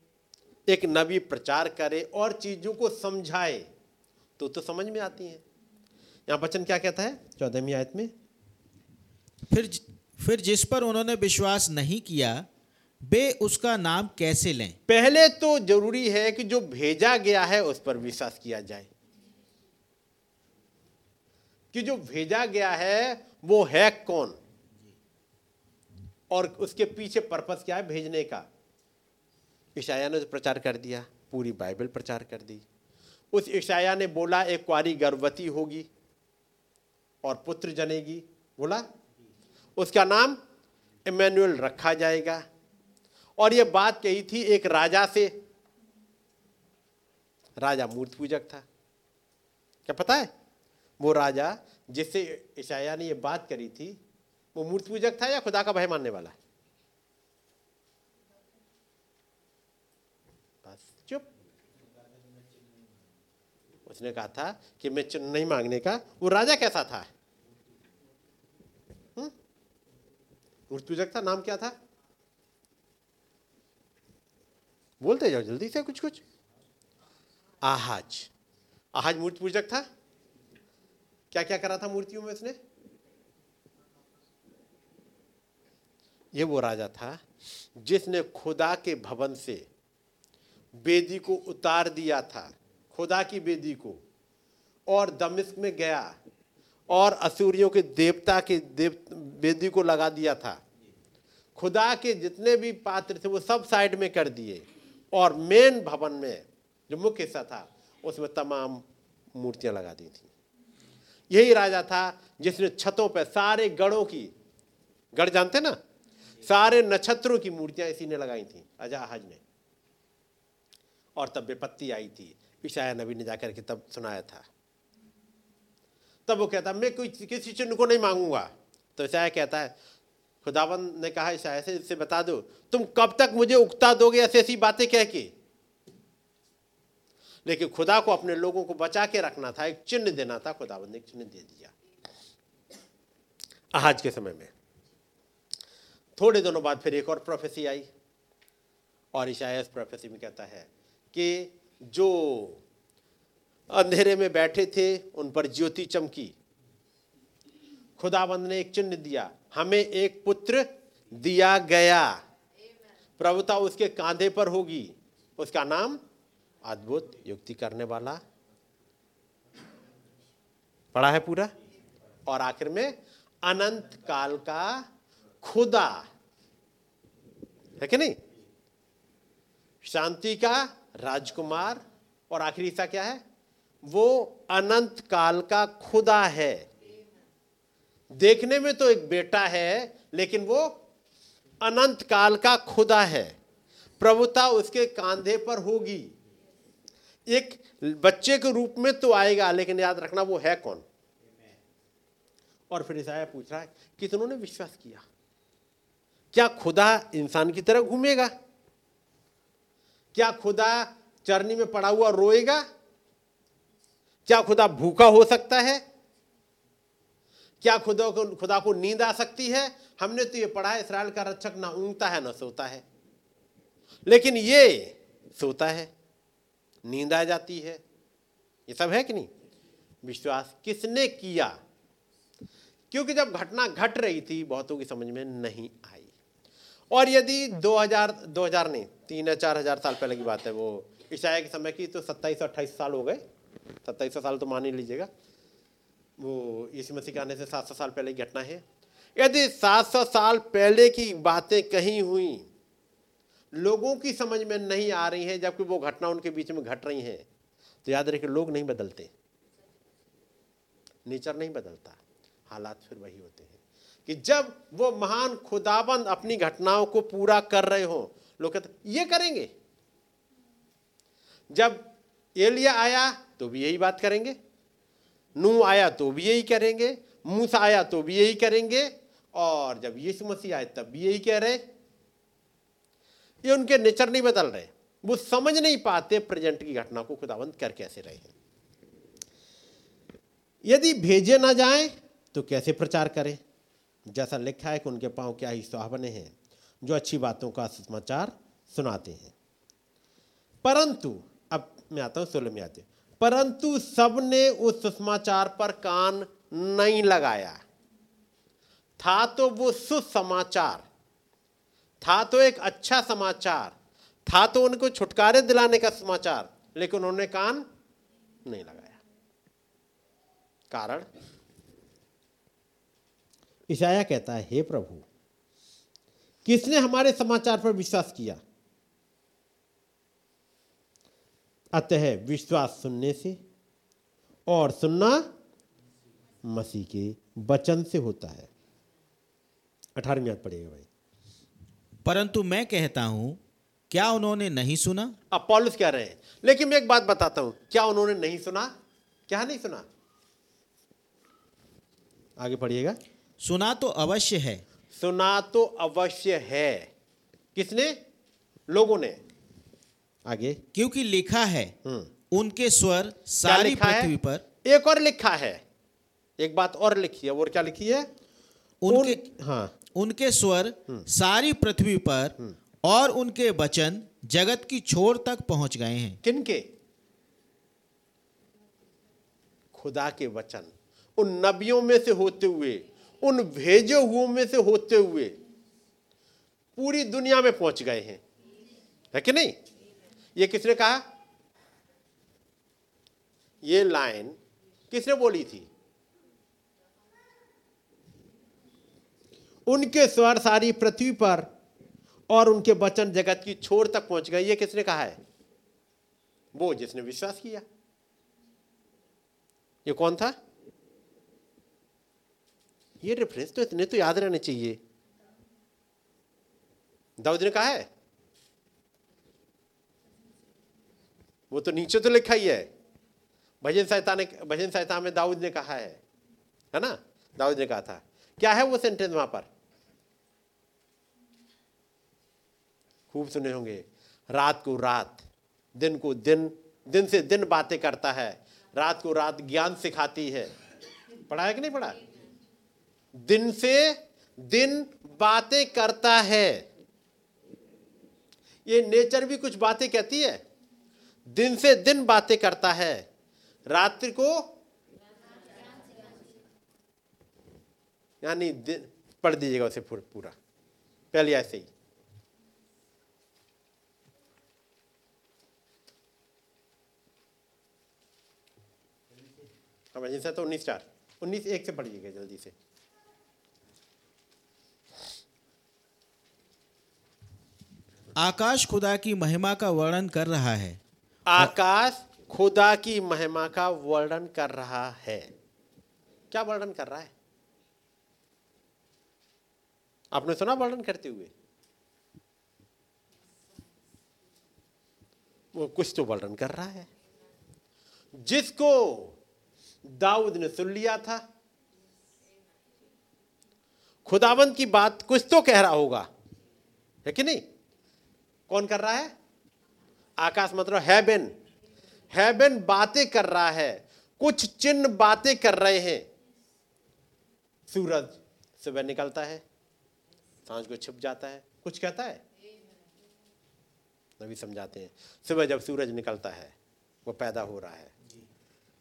एक नबी प्रचार करे और चीज़ों को समझाए तो तो समझ में आती हैं। यहाँ बचन क्या कहता है? चौदहवीं आयत में। फिर फिर जिस पर उन्होंने विश्वास नहीं किया वे उसका नाम कैसे लें? पहले तो ज़रूरी है कि जो भेजा गया है उस पर विश्वास किया जाए। कि जो भेजा गया है, वो है कौन? और उसके पीछे पर्पस क्या है भेजने का? ईशाया ने प्रचार कर दिया, पूरी बाइबल प्रचार कर दी। उस ईशाया ने बोला, एक कुआरी गर्भवती होगी और पुत्र जनेगी। बोला? उसका नाम इमैनुअल रखा जाएगा। और ये बात कही थी एक राजा से। राजा मूर्ति पूजक था। क्या पता है? वो राजा जिससे ईशाया ने ये बात करी थी, वो मूर्ति पूजक था या खुदा का भय मानने वाला? बस, चुप। उसने कहा था कि मैं चिन्ह नहीं मांगने का, वो राजा कैसा था? हम्म? मूर्ति पूजक था, नाम क्या था? बोलते जाओ, जल्दी से कुछ कुछ। आहाज। आहाज मूर्ति पूजक था? क्या क्या करा था मूर्तियों में उसने? ये वो राजा था, जिसने खुदा के भवन से बेदी को उतार दिया था। खुदा की बेदी को। और दमिश्क में गया और असुरियों के देवता के देव, बेदी को लगा दिया था। खुदा के जितने भी पात्र थे, वो सब साइड में कर दिए। और मेन भवन में जो मुख्य हिस्सा था, उसमें तमाम मूर्तियाँ लगा दी थी। यही राजा था जिसने छतों पर सारे गढ़ों की गढ़ जानते ना? सारे नक्षत्रों की मूर्तियाँ इसी ने लगाई थी, अजाहज ने। और तब विपत्ति आई थी ईशाया नबी ने जाकर के तब सुनाया था। तब वो कहता, मैं कोई किसी चिन्ह को नहीं मांगूँगा। तो ईशाया कहता है खुदावन ने कहा ईशाया से इससे बता दो। तुम कब तक मुझे उगता दोगे ऐसी ऐसी बातें कह के? लेकिन खुदा को अपने लोगों को बचा के रखना था, एक चिन्ह देना था। खुदाबंद ने चिन्ह दे दिया। आज के समय में थोड़े दिनों बाद फिर एक और प्रोफेसी आई, और ईशाया प्रोफेसी में कहता है कि जो अंधेरे में बैठे थे, उन पर ज्योति चमकी। खुदाबंद ने एक चिन्ह दिया हमें एक पुत्र दिया गया। प्रभुता उसके कांधे पर होगी। उसका नाम अद्भुत युक्ति करने वाला। पढ़ा है पूरा? और आखिर में अनंत काल का खुदा। है कि नहीं? शांति का राजकुमार। और आखिरी हिस्सा क्या है? वो अनंत काल का खुदा है। देखने में तो एक बेटा है, लेकिन वो अनंत काल का खुदा है। प्रभुता उसके कांधे पर होगी। एक बच्चे के रूप में तो आएगा, लेकिन याद रखना वो है कौन? और फिर ईसाया पूछ रहा है, कितनों ने विश्वास किया? क्या खुदा इंसान की तरह घूमेगा? क्या खुदा चरनी में पड़ा हुआ रोएगा? क्या खुदा भूखा हो सकता है? क्या खुदा को खुदा को नींद आ सकती है? हमने तो ये पढ़ा है इसराइल का रक्षक ना ऊँगता है, ना सोता है। लेकिन ये सोता है, नींद आ जाती है। ये सब है कि नहीं? विश्वास किसने किया? क्योंकि जब घटना घट रही थी, बहुतों की समझ में नहीं आई। और यदि 2000 2000 नहीं, तीन या चार हज़ार साल पहले की बात है वो। ईसाया के समय की तो सत्ताईस अट्ठाईस साल हो गए। सत्ताईस साल तो मान ही लीजिएगा। वो यीशु मसीह के आने से सात सौ साल पहले की घटना है। यदि सात सौ साल पहले की बातें कहीं हुई, लोगों की समझ में नहीं आ रही हैं, जबकि वो घटना उनके बीच में घट रही हैं तो याद रखिए, लोग नहीं बदलते। नेचर नहीं बदलता। हालात फिर वही होते हैं कि जब वो महान खुदाबंद अपनी घटनाओं को पूरा कर रहे हो, लोग कहते ये करेंगे। जब एलिया आया तो भी यही बात करेंगे। नू आया तो भी यही करेंगे, मूसा आया तो भी यही करेंगे, और जब यीशु मसीह आए तब भी यही कह रहे ये उनके नेचर नहीं बदल रहे, वो समझ नहीं पाते प्रेजेंट की घटना को खुदाबंद कर कैसे रहे हैं। यदि भेजे ना जाए तो कैसे प्रचार करें? जैसा लिखा है कि उनके पाँव क्या ही सुहावने हैं, जो अच्छी बातों का समाचार सुनाते हैं। परंतु, अब मैं आता हूँ सोलह में आते परंतु सबने उस सुसमाचार पर कान नहीं लगाया। था तो वो सुसमाचार, था तो एक अच्छा समाचार, था तो उनको छुटकारे दिलाने का समाचार, लेकिन उन्होंने कान नहीं लगाया। कारण? ईशाया कहता है, हे प्रभु, किसने हमारे समाचार पर विश्वास किया? अतः विश्वास सुनने से और सुनना मसीह के वचन से होता है। अठारहवीं याद पड़ेगा भाई। परंतु मैं कहता हूँ क्या उन्होंने नहीं सुना? अब पॉलिस कह रहे हैं। लेकिन मैं एक बात बताता हूँ क्या उन्होंने नहीं सुना? क्या नहीं सुना? आगे पढ़िएगा। सुना तो अवश्य है। सुना तो अवश्य है। किसने? लोगों ने। आगे। क्योंकि लिखा है हम्म। उनके स्वर सारी पृथ्वी पर। एक और लिखा है। एक बात और लिखी है और क्या लिखी है? उनके उन, हाँ। उनके स्वर हम्म। सारी पृथ्वी पर और उनके वचन जगत की छोर तक पहुँच गए हैं। किनके? खुदा के वचन। उन नबियों में से होते हुए उन भेजे हुओं में से होते हुए पूरी दुनिया में पहुँच गए हैं। है कि नहीं? ये किसने कहा? ये लाइन किसने बोली थी? उनके स्वर सारी पृथ्वी पर और उनके वचन जगत की छोर तक पहुँच गए। ये किसने कहा है? वो जिसने विश्वास किया। ये कौन था? ये रेफरेंस तो इतने तो याद रहने चाहिए। दाऊद ने कहा है? वो तो नीचे तो लिखा ही है। भजन संहिता ने, भजन संहिता में दाऊद ने कहा है है ना? दाऊद ने कहा था। क्या है वो सेंटेंस वहाँ पर? खूब सुने होंगे। रात को रात, दिन को दिन दिन से दिन बातें करता है। रात को रात ज्ञान सिखाती है। पढ़ा है कि नहीं पढ़ा? दिन से दिन बातें करता है। ये नेचर भी कुछ बातें कहती है? दिन से दिन बातें करता है। रात्रि को यानी पढ़ दीजिएगा उसे पूरा पहले ऐसे ही। अब तो उन्नीस चार, उन्नीस एक से पढ़िएगा जल्दी से। आकाश खुदा की महिमा का वर्णन कर रहा है। आकाश खुदा की महिमा का वर्णन कर रहा है। क्या वर्णन कर रहा है? आपने सुना वर्णन करते हुए? वो कुछ तो वर्णन कर रहा है। जिसको दाऊद ने सुन लिया था। खुदावंत की बात कुछ तो कह रहा होगा। है कि नहीं? कौन कर रहा है? आकाश मतलब हैबेन हैबेन बातें कर रहा है। कुछ चिन्ह बातें कर रहे हैं। सूरज सुबह निकलता है, साँझ को छिप जाता है। कुछ कहता है? नबी समझाते हैं। सुबह जब सूरज निकलता है, वो पैदा हो रहा है।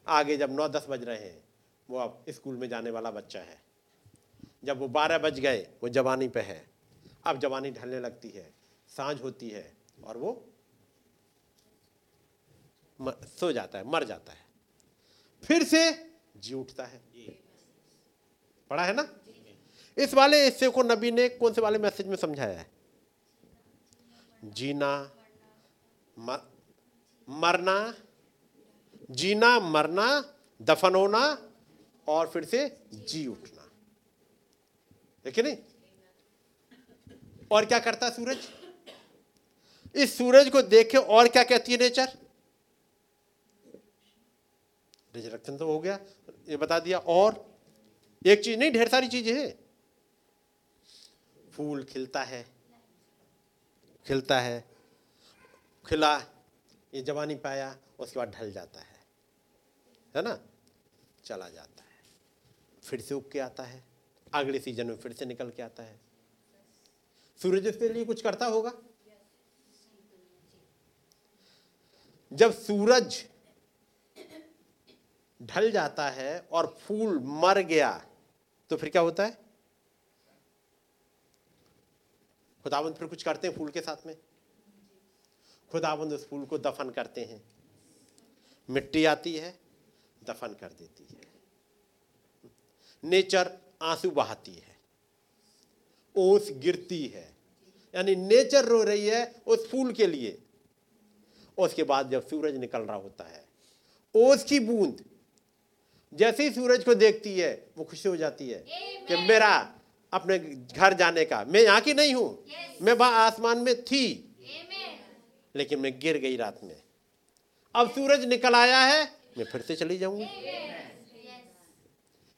आगे जब नौ दस बज रहे हैं, वो अब स्कूल में जाने वाला बच्चा है। जब वो बारह बज गए, वो जवानी पे है। अब जवानी ढलने लगती है, साँझ होती है और वो सो जाता है, मर जाता है। फिर से जी उठता है। पढ़ा है ना? इस वाले हिस्से को नबी ने कौन से वाले मैसेज में समझाया है? जीना, म- मरना, जीना, मरना, दफन होना और फिर से जी उठना। देखिए नहीं? और क्या करता सूरज? इस सूरज को देखे और क्या कहती है नेचर? रिजरेक्शन तो हो गया। ये बता दिया, और एक चीज़ नहीं, ढेर सारी चीज़ें हैं। फूल खिलता है खिलता है, खिला, ये जवानी पाया, उसके बाद ढल जाता है है ना? चला जाता है। फिर से उग के आता है, अगले सीज़न में फिर से निकल के आता है। सूरज उसके लिए कुछ करता होगा? जब सूरज ढल जाता है और फूल मर गया तो फिर क्या होता है? खुदाबंद फिर कुछ करते हैं फूल के साथ में? खुदाबंद उस फूल को दफन करते हैं। मिट्टी आती है, दफन कर देती है। नेचर आँसू बहाती है। ओस गिरती है। यानी नेचर रो रही है उस फूल के लिए। उसके बाद जब सूरज निकल रहा होता है, ओस की बूंद जैसे ही सूरज को देखती है वो खुशी हो जाती है कि मेरा अपने घर जाने का मैं यहाँ की नहीं हूँ मैं वहाँ आसमान में थी। लेकिन मैं गिर गई रात में। अब सूरज निकल आया है मैं फिर से चली जाऊँगी।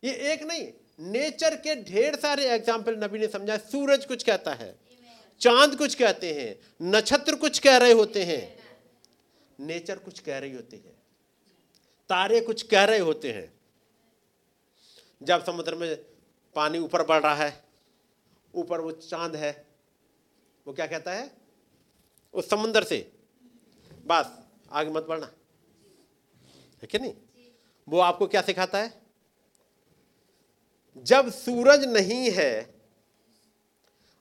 ये एक नहीं नेचर के ढेर सारे एग्ज़ाम्पल नबी ने समझा सूरज कुछ कहता है चाँद कुछ कहते हैं नक्षत्र कुछ कह रहे होते हैं। नेचर कुछ कह रही होती है तारे कुछ कह रहे होते हैं। जब समुद्र में पानी ऊपर बढ़ रहा है, ऊपर वो चाँद है, वो क्या कहता है? उस समुद्र से। बस, आगे मत बढ़ना। है कि नहीं? वो आपको क्या सिखाता है? जब सूरज नहीं है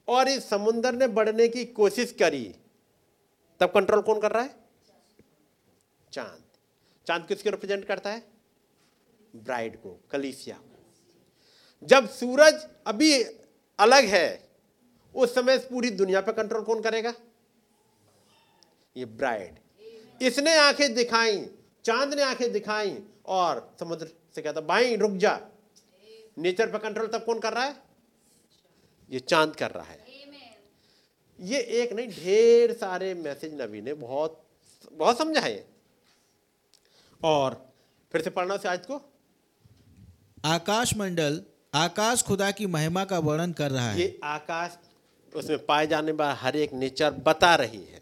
और इस समुद्र ने बढ़ने की कोशिश करी, तब कंट्रोल कौन कर रहा है? चाँद। चाँद किसको रिप्रेजेंट करता है? ब्राइड को, कलीसिया को। जब सूरज अभी अलग है, उस समय पूरी दुनिया पर कंट्रोल कौन करेगा? ये ब्राइड इसने आँखें दिखाई, चाँद ने आँखें दिखाई, और समुद्र से कहता, भाई, रुक जा. नेचर पर कंट्रोल तब कौन कर रहा है? ये चाँद कर रहा है। ये एक नहीं, ढेर सारे मैसेज नबी ने बहुत बहुत समझा है और फिर से पढ़ना उस आज को। आकाश मंडल आकाश खुदा की महिमा का वर्णन कर रहा है। ये आकाश उसमें पाए जाने वाला हर एक नेचर बता रही है।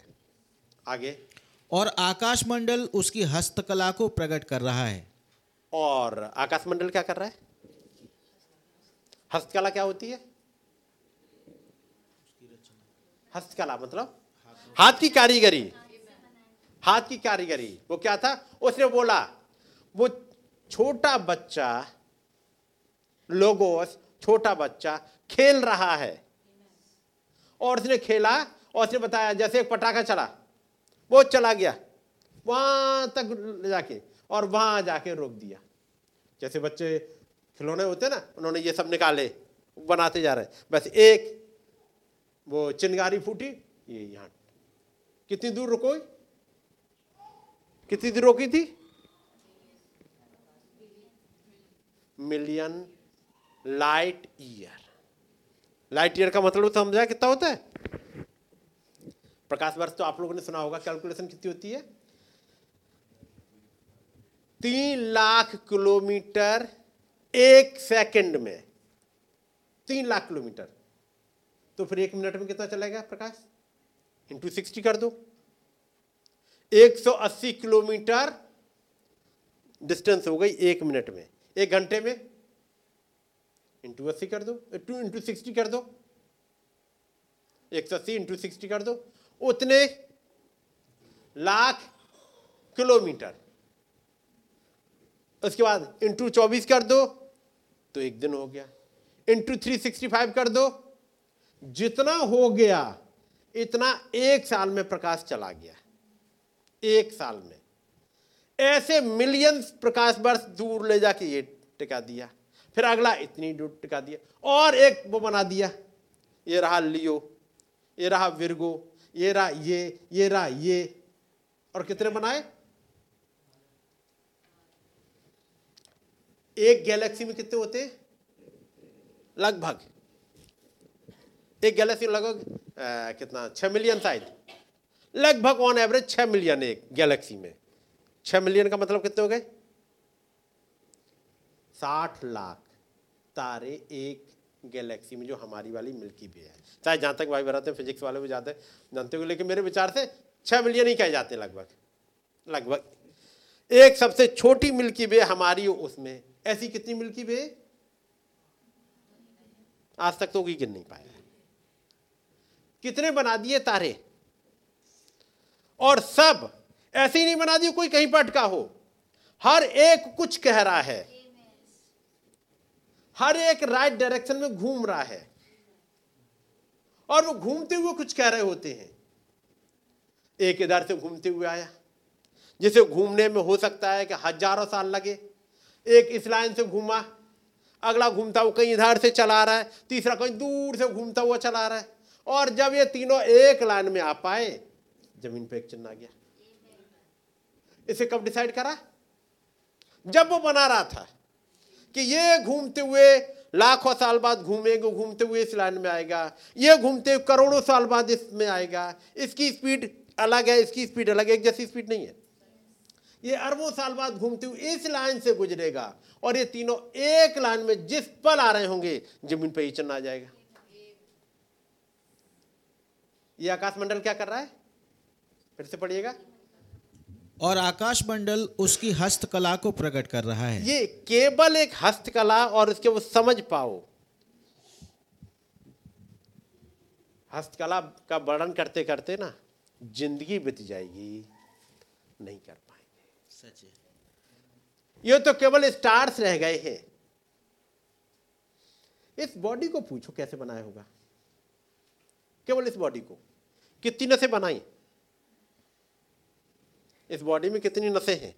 आगे। और आकाश मंडल उसकी हस्तकला को प्रकट कर रहा है। और आकाश मंडल क्या कर रहा है? हस्तकला क्या होती है? हस्तकला मतलब? हाथ की कारीगरी। हाथ की कारीगरी। वो क्या था? उसने बोला वो छोटा बच्चा लोगोस छोटा बच्चा खेल रहा है। और उसने खेला, और उसने बताया, जैसे एक पटाखा चला, वो चला गया, वहाँ तक जाके, और वहाँ जाके रोक दिया। जैसे बच्चे खिलौने होते ना, उन्होंने ये सब निकाले, बनाते जा रहे बस एक, वो चिंगारी फूटी, ये यहाँ। कितनी दूर रुको कितनी दूर रोकी थी? Million. Light year. Light year का मतलब समझा कितना होता है? प्रकाश वर्ष तो आप लोगों ने सुना होगा कैलकुलेशन कितनी होती है? तीन लाख किलोमीटर एक सेकंड में। तीन लाख किलोमीटर। तो फिर एक मिनट में कितना चलेगा प्रकाश? इंटू सिक्सटी कर दो। 180 किलोमीटर डिस्टेंस हो गई एक मिनट में। एक घंटे में इंटू अस्सी कर दो टू इंटू सिक्सटी कर दो, एक सौ अस्सी इंटू सिक्सटी कर दो, उतने लाख किलोमीटर। उसके बाद इंटू चौबीस कर दो तो एक दिन हो गया। इंटू थ्री सिक्सटी फाइव कर दो, जितना हो गया, इतना एक साल में प्रकाश चला गया। एक साल में। ऐसे मिलियंस प्रकाश वर्ष दूर ले जाके ये टिका दिया। फिर अगला इतनी दूर टिका दिया, और एक वो बना दिया। ये रहा लियो, ये रहा विरगो, ये रहा ये ये रहा ये। और कितने बनाए? एक गैलेक्सी में कितने होते? लगभग। एक गैलेक्सी में लगभग कितना? छह मिलियन शायद। लगभग ऑन एवरेज छह मिलियन एक गैलेक्सी में। छह मिलियन का मतलब कितने हो गए? साठ लाख तारे एक गैलेक्सी में जो हमारी वाली मिल्की वे है। चाहे जहाँ तक भाई बनाते हैं, फिजिक्स वाले भी जाते हैं, जानते हो लेकिन मेरे विचार से छह मिलियन ही कहे जाते हैं लगभग। लगभग। एक सबसे छोटी मिल्की वे हमारी उसमें, ऐसी कितनी मिल्की वे आज तक तो कोई गिन नहीं पाया कितने बना दिए तारे? और सब ऐसे ही नहीं बना दिए कोई कहीं पर अटका हो। हर एक कुछ कह रहा है। हर एक राइट डायरेक्शन में घूम रहा है। और वो घूमते हुए कुछ कह रहे होते हैं। एक इधर से घूमते हुए आया, जिसे घूमने में हो सकता है कि हज़ारों साल लगे। एक इस लाइन से घूमा, अगला घूमता हुआ कहीं इधर से चला रहा है, तीसरा कहीं दूर से घूमता हुआ चला रहा है। और जब ये तीनों एक लाइन में आ पाए, ज़मीन पे एक चिन्ह आ गया। इसे कब डिसाइड करा? जब वो बना रहा था। कि ये घूमते हुए, लाखों साल बाद घूमेगा, घूमते हुए इस लाइन में आएगा। ये घूमते हुए करोड़ों साल बाद इसमें आएगा। इसकी स्पीड अलग है, इसकी स्पीड अलग है, एक जैसी स्पीड नहीं है। ये अरबों साल बाद घूमते हुए इस लाइन से गुजरेगा और ये तीनों एक लाइन में जिस पल आ रहे होंगे, ज़मीन पर ही चलना आ जाएगा। ये आकाश मंडल क्या कर रहा है? फिर से पढ़िएगा। और आकाश मंडल उसकी हस्तकला को प्रकट कर रहा है। ये केवल एक हस्तकला और उसके वो समझ पाओ। हस्तकला का वर्णन करते करते ना ज़िंदगी बीत जाएगी नहीं कर पाएँगे। सच है। ये तो केवल स्टार्स रह गए हैं। इस बॉडी को पूछो कैसे बनाया होगा? केवल इस बॉडी को। कितनी से बनाई? इस बॉडी में कितनी नसें हैं?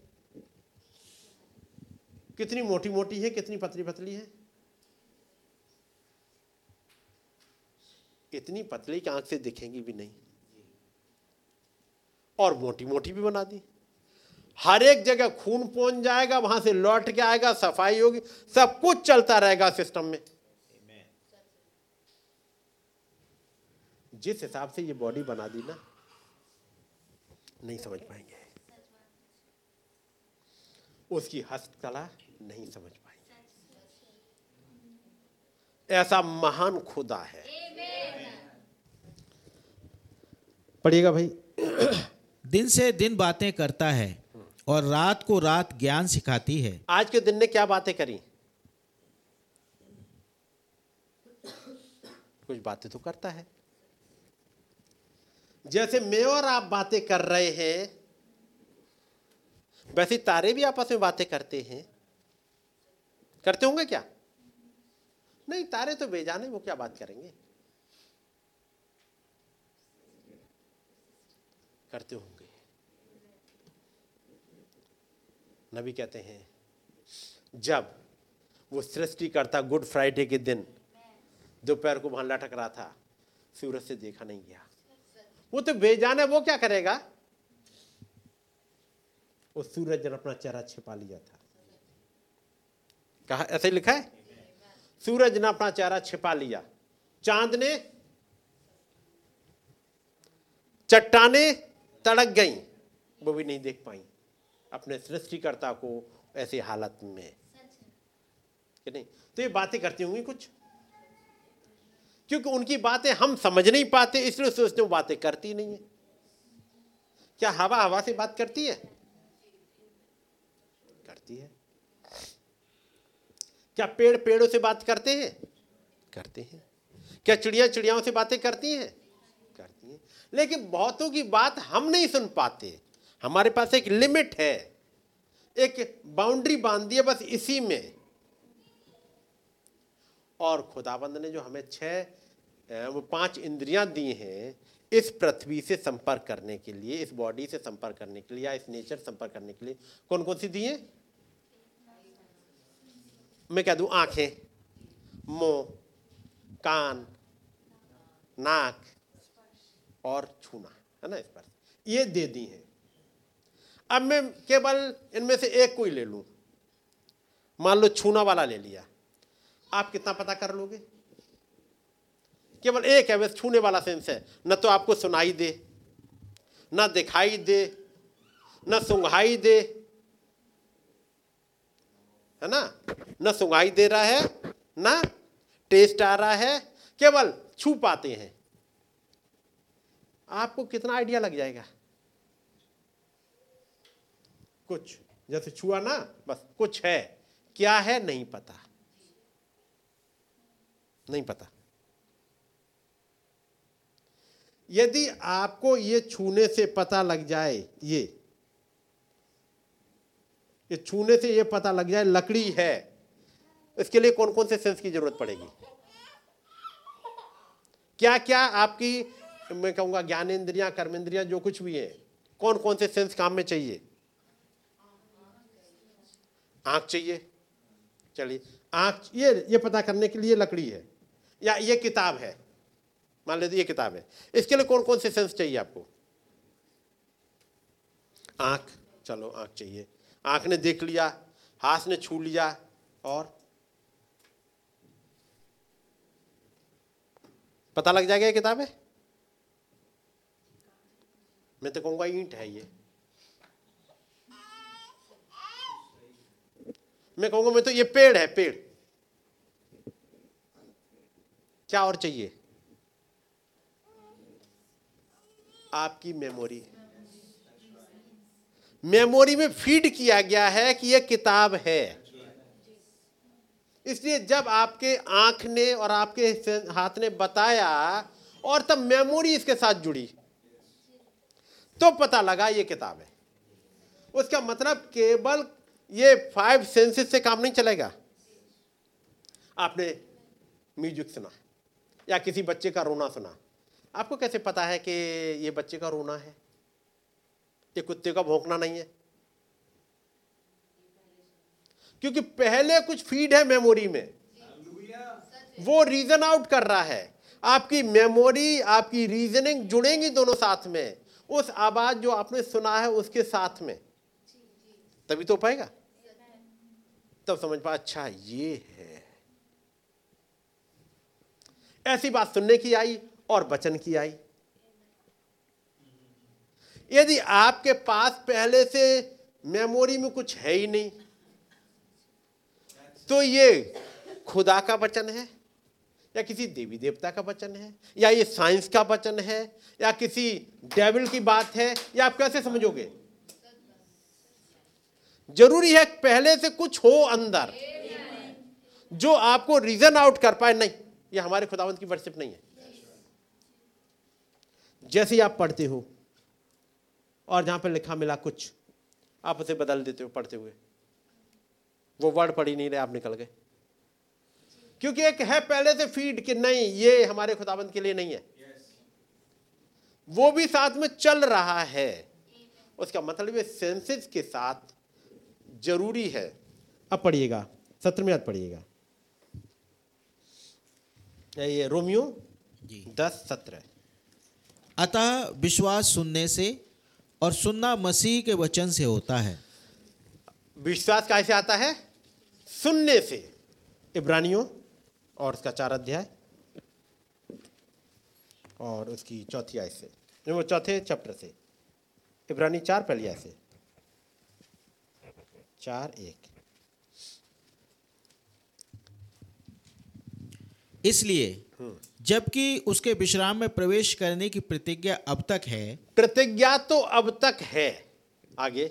कितनी मोटी मोटी है, कितनी पतली पतली है? इतनी पतली की आँख से दिखेंगी भी नहीं। और मोटी मोटी भी बना दी। हर एक जगह खून पहुँच जाएगा, वहाँ से लौट के आएगा, सफ़ाई होगी, सब कुछ चलता रहेगा सिस्टम में। जिस हिसाब से ये बॉडी बना दी ना, नहीं समझ पाएँगे। उसकी हस्तकला नहीं समझ पाएँगे ऐसा महान खुदा है। पढ़िएगा भाई। दिन से दिन बातें करता है और रात को रात ज्ञान सिखाती है। आज के दिन ने क्या बातें करी? कुछ बातें तो करता है। जैसे मैं और आप बातें कर रहे हैं वैसे तारे भी आपस में बातें करते हैं। करते होंगे क्या? नहीं, तारे तो बेजाने, वो क्या बात करेंगे? करते होंगे। नबी कहते हैं, जब वो सृष्टि करता गुड फ्राइडे के दिन दोपहर को वहाँ लटक रहा था, सूरज से देखा नहीं गया। वो तो बेजान है, वो क्या करेगा? वो सूरज ने अपना चेहरा छिपा लिया था। कहा ऐसे लिखा है? सूरज ने अपना चेहरा छिपा लिया। चाँद ने चट्टाने तड़क गई वो भी नहीं देख पाई। अपने सृष्टिकर्ता को ऐसी हालत में। कि नहीं? तो ये बातें करती होंगी कुछ। क्योंकि उनकी बातें हम समझ नहीं पाते इसलिए सोचते वो बातें करती नहीं है। क्या हवा हवा से बात करती है? करती है? क्या पेड़ पेड़ों से बात करते हैं? करते हैं। क्या चिड़िया चिड़ियाओं से बातें करती हैं? करती हैं। लेकिन बहुतों की बात हम नहीं सुन पाते। हमारे पास एक लिमिट है। एक बाउंड्री बाँध दी है बस इसी में। और खुदाबंद ने जो हमें छह वो पाँच इंद्रियाँ दी हैं इस पृथ्वी से संपर्क करने के लिए इस बॉडी से संपर्क करने के लिए या इस नेचर संपर्क करने के लिए कौन कौन सी दी हैं? मैं कह दूँ, आँखें, मुँह, कान, नाक और छूना, है ना इस पर? ये दे दी हैं। अब मैं केवल इनमें से एक कोई ले लूँ। मान लो छूना वाला ले लिया। आप कितना पता कर लोगे? केवल एक है वैसे छूने वाला सेंस है। न तो आपको सुनाई दे, न दिखाई दे, न सुंघाई दे है ना? न सुंघाई दे रहा है, ना टेस्ट आ रहा है, केवल छू पाते हैं। आपको कितना आइडिया लग जाएगा? कुछ, जैसे छुआ ना, बस कुछ है, क्या है नहीं पता। नहीं पता। यदि आपको ये छूने से पता लग जाए, ये ये छूने से ये पता लग जाए लकड़ी है। इसके लिए कौन कौन से सेंस की ज़रूरत पड़ेगी? क्या क्या आपकी, मैं कहूँगा ज्ञानेन्द्रियाँ कर्मेंद्रियाँ, जो कुछ भी है कौन कौन से सेंस काम में चाहिए? आँख चाहिए। चलिए, आँख, ये ये पता करने के लिए लकड़ी है, या ये किताब है। मान लीजिए ये किताब है। इसके लिए कौन कौन से सेंस चाहिए आपको? आँख, चलो आँख चाहिए। आँख ने देख लिया, हाथ ने छू लिया और पता लग जाएगा ये किताब है? मैं तो कहूँगा ईंट है ये। मैं कहूँगा मैं तो ये पेड़ है, पेड़। क्या और चाहिए? आपकी मेमोरी मेमोरी में फ़ीड किया गया है कि यह किताब है। इसलिए जब आपके आँख ने और आपके हाथ ने बताया और तब मेमोरी इसके साथ जुड़ी तो पता लगा ये किताब है। उसका मतलब केवल ये फाइव सेंसेस से काम नहीं चलेगा। आपने म्यूज़िक सुना या किसी बच्चे का रोना सुना, आपको कैसे पता है कि ये बच्चे का रोना है? ये कुत्ते का भोंकना नहीं है। क्योंकि पहले कुछ फ़ीड है मेमोरी में। वो रीजन आउट कर रहा है। आपकी मेमोरी आपकी रीजनिंग जुड़ेंगी दोनों साथ में। उस आवाज़ जो आपने सुना है उसके साथ में। तभी तो पाएगा। तब समझ पा अच्छा ये है। ऐसी बात सुनने की आई और वचन की आई। यदि आपके पास पहले से मेमोरी में कुछ है ही नहीं तो ये खुदा का वचन है? या किसी देवी देवता का वचन है? या ये साइंस का वचन है? या किसी डेविल की बात है? या आप कैसे समझोगे? ज़रूरी है पहले से कुछ हो अंदर, जो आपको रीजन आउट कर पाए, नहीं, ये हमारे खुदावंत की वर्शिप नहीं है। जैसे आप पढ़ते हो और जहाँ पर लिखा मिला कुछ आप उसे बदल देते हो पढ़ते हुए। वो वर्ड पढ़ ही नहीं रहे आप निकल गए। क्योंकि एक है पहले से फ़ीड कि नहीं ये हमारे खुदाबंद के लिए नहीं है। वो भी साथ में चल रहा है। उसका मतलब ये सेंसेस के साथ ज़रूरी है। अब पढ़िएगा सत्र में याद पढ़िएगा ये रोमियो जी। दस सत्रह। अतः विश्वास सुनने से और सुनना मसीह के वचन से होता है। विश्वास कैसे आता है? सुनने से। इब्रानियों और उसका चार अध्याय और उसकी चौथी आय से। वो चौथे चैप्टर से। इब्रानी चार पहली आय से। चार एक। इसलिए जबकि उसके विश्राम में प्रवेश करने की प्रतिज्ञा अब तक है। प्रतिज्ञा तो अब तक है। आगे।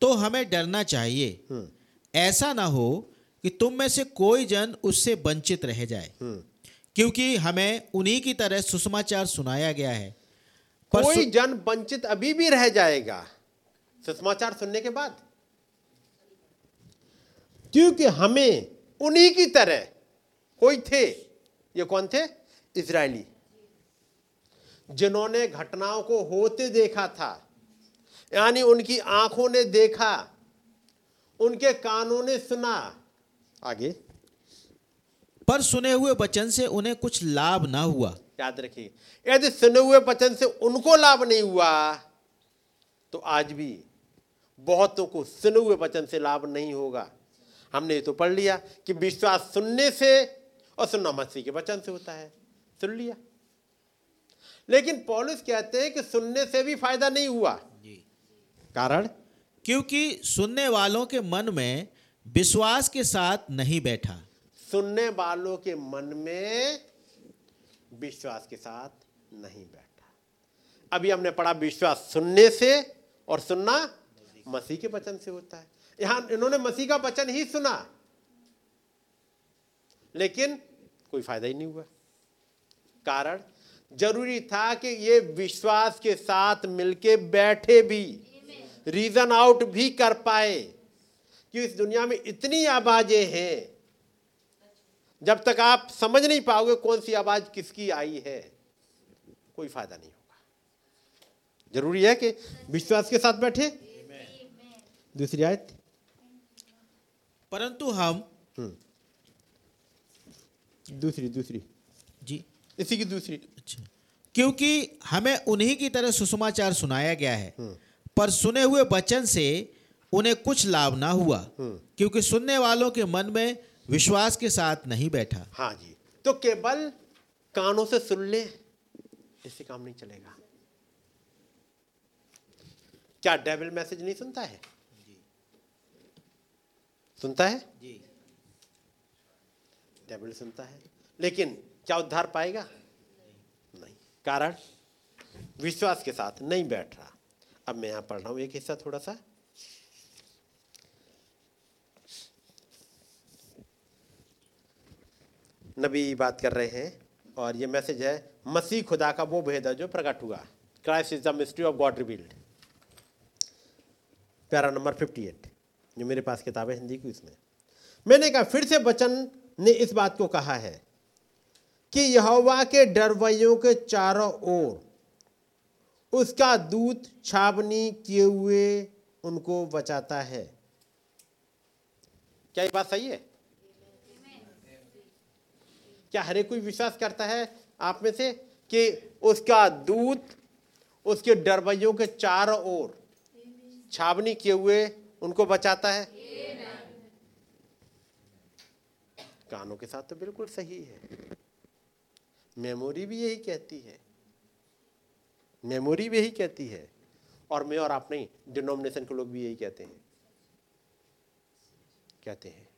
तो हमें डरना चाहिए। हम्म। ऐसा ना हो कि तुम में से कोई जन उससे वंचित रह जाए। क्योंकि हमें उन्हीं की तरह सुषमाचार सुनाया गया है। पर कोई सु- जन वंचित अभी भी रह जाएगा। सुषमाचार सुनने के बाद। क्योंकि हमें उन्हीं की तरह कोई थे? ये कौन थे? इजरायली। जिन्होंने घटनाओं को होते देखा था यानी उनकी आँखों ने देखा उनके कानों ने सुना। आगे। पर सुने हुए वचन से उन्हें कुछ लाभ ना हुआ। याद रखिए यदि सुने हुए वचन से उनको लाभ नहीं हुआ तो आज भी बहुतों को सुने हुए वचन से लाभ नहीं होगा। हमने ये तो पढ़ लिया कि विश्वास सुनने से और सुनना मसीह के वचन से होता है। सुन लिया। लेकिन पॉलिस कहते हैं कि सुनने से भी फ़ायदा नहीं हुआ। जी। कारण? क्योंकि सुनने वालों के मन में विश्वास के साथ नहीं बैठा। सुनने वालों के मन में विश्वास के साथ नहीं बैठा। अभी हमने पढ़ा विश्वास सुनने से और सुनना मसीह के वचन से होता है। यहाँ इन्होंने मसीह का वचन ही सुना। लेकिन कोई फ़ायदा ही नहीं हुआ। कारण ज़रूरी था कि ये विश्वास के साथ मिलके बैठे भी रीजन आउट भी कर पाए कि इस दुनिया में इतनी आवाज़ें हैं। जब तक आप समझ नहीं पाओगे कौन सी आवाज़ किसकी आई है कोई फ़ायदा नहीं होगा। ज़रूरी है कि विश्वास के साथ बैठे। दूसरी आयत। परंतु हम दूसरी दूसरी। जी इसी की दूसरी अच्छा। क्योंकि हमें उन्हीं की तरह सुसमाचार सुनाया गया है पर सुने हुए वचन से उन्हें कुछ लाभ ना हुआ क्योंकि सुनने वालों के मन में विश्वास के साथ नहीं बैठा। हाँ जी। तो केवल कानों से सुन ले इससे काम नहीं चलेगा। क्या डेविल मैसेज नहीं सुनता है? सुनता है? डेविल सुनता है। लेकिन क्या उद्धार पाएगा? नहीं। कारण? विश्वास के साथ नहीं बैठ रहा। अब मैं यहाँ पढ़ रहा हूँ, एक हिस्सा थोड़ा सा नबी बात कर रहे हैं और ये मैसेज है, मसीह खुदा का वो भेद है जो प्रकट हुआ। Christ is the mystery of God revealed प्यारा नंबर 58 जो मेरे पास किताब है, हिंदी की उसमें। मैंने कहा, फिर से बचन ने इस बात को कहा है कि यहोवा के डरवैयों के चारों ओर उसका दूत छावनी किए हुए उनको बचाता है। क्या ये बात सही है? क्या हर कोई विश्वास करता है आप में से कि उसका दूत, उसके डरवैयों के चारों ओर छावनी किए हुए उनको बचाता है? कानों के साथ तो बिल्कुल सही है। मेमोरी भी यही कहती है। मेमोरी भी यही कहती है। और मैं और आप नहीं, डिनोमिनेशन के लोग भी यही कहते हैं। कहते हैं।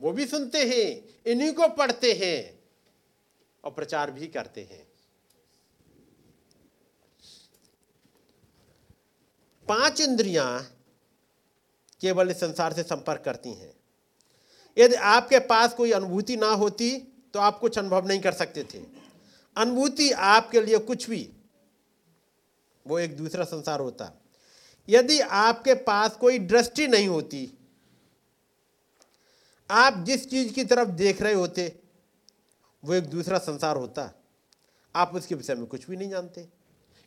वो भी सुनते हैं, इन्हीं को पढ़ते हैं और प्रचार भी करते हैं। पाँच इंद्रियाँ केवल इस संसार से संपर्क करती हैं। यदि आपके पास कोई अनुभूति ना होती तो आप कुछ अनुभव नहीं कर सकते थे। अनुभूति आपके लिए कुछ भी, वो एक दूसरा संसार होता। यदि आपके पास कोई दृष्टि नहीं होती, आप जिस चीज़ की तरफ़ देख रहे होते, वो एक दूसरा संसार होता। आप उसके विषय में कुछ भी नहीं जानते।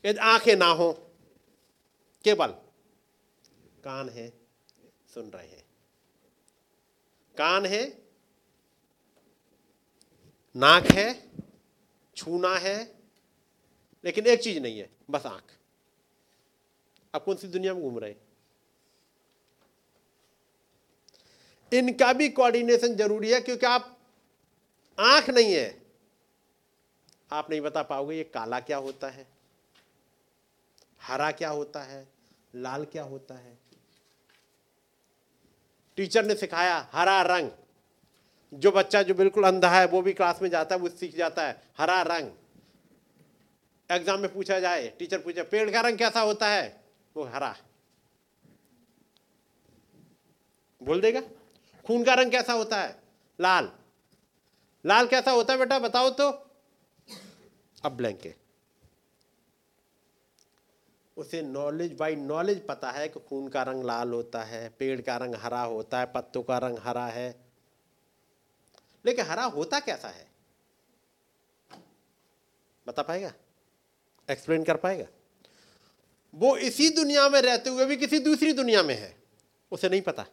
यदि आँखें ना हो, केवल कान है, सुन रहे हैं। कान है नाक है, छूना है, लेकिन एक चीज़ नहीं है, बस आँख। आप कौन सी दुनिया में घूम रहे इनका भी कोऑर्डिनेशन ज़रूरी है, क्योंकि आप, आँख नहीं है। आप नहीं बता पाओगे ये काला क्या होता है, हरा क्या होता है, लाल क्या होता है। टीचर ने सिखाया, हरा रंग। जो बच्चा जो बिल्कुल अंधा है, वो भी क्लास में जाता है, वो सीख जाता है। हरा रंग। एग्ज़ाम में पूछा जाए टीचर पूछे, पेड़ का रंग कैसा होता है? वो हरा। बोल देगा? खून का रंग कैसा होता है? लाल। लाल कैसा होता है बेटा, बताओ तो। अब ब्लैंक है। उसे नॉलेज बाई नॉलेज पता है कि खून का रंग लाल होता है, पेड़ का रंग हरा होता है, पत्तों का रंग हरा है। लेकिन हरा होता कैसा है? बता पाएगा? एक्सप्लेन कर पाएगा? वो इसी दुनिया में रहते हुए भी किसी दूसरी दुनिया में है। उसे नहीं पता।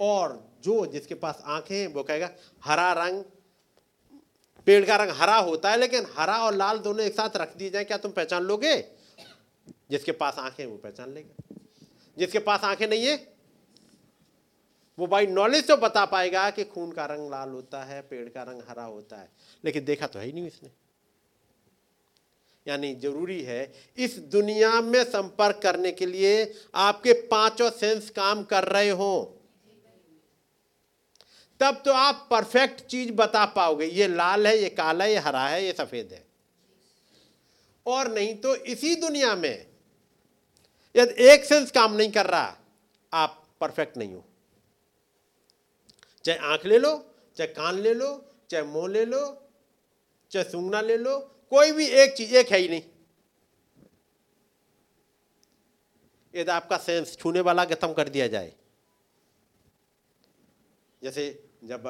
और जो जिसके पास आँखें हैं, वो कहेगा, हरा रंग, पेड़ का रंग हरा होता है, लेकिन हरा और लाल दोनों एक साथ रख दिए जाए, क्या तुम पहचान लोगे? जिसके पास आँखें वो पहचान लेगा। जिसके पास आँखें नहीं है वो बाई नॉलेज तो बता पाएगा कि खून का रंग लाल होता है, पेड़ का रंग हरा होता है। लेकिन देखा तो है ही नहीं इसने यानी ज़रूरी है, इस दुनिया में संपर्क करने के लिए आपके पाँचों सेंस काम कर रहे हो। तब तो आप परफेक्ट चीज़ बता पाओगे, ये लाल है, ये काला है, ये हरा है, ये सफ़ेद है। और नहीं तो इसी दुनिया में, यदि एक सेंस काम नहीं कर रहा, आप परफेक्ट नहीं हो। चाहे आँख ले लो, चाहे कान ले लो, चाहे मुँह ले लो, चाहे सूंघना ले लो, कोई भी एक चीज़, एक है ही नहीं। यदि आपका सेंस छूने वाला खत्म कर दिया जाए। जैसे जब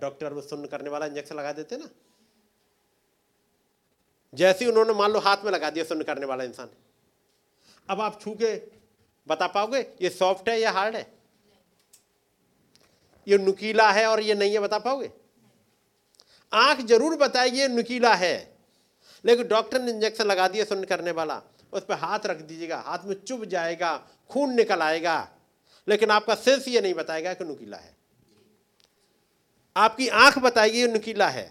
डॉक्टर वो सुन्न करने वाला इंजेक्शन लगा देते ना। जैसे ही उन्होंने मान लो हाथ में लगा दिया सुन्न करने वाला इंसान। अब आप छू के बता पाओगे, ये सॉफ्ट है या हार्ड है? ये नुकीला है और ये नहीं है, बता पाओगे? आँख ज़रूर बताएगी ये नुकीला है। लेकिन डॉक्टर ने इंजेक्शन लगा दिया सुन्न करने वाला, उस पर हाथ रख दीजिएगा, हाथ में चुभ जाएगा, खून निकल आएगा। लेकिन आपका सेंस ये नहीं बताएगा कि नुकीला है। आपकी आँख बताएगी ये नुकीला है,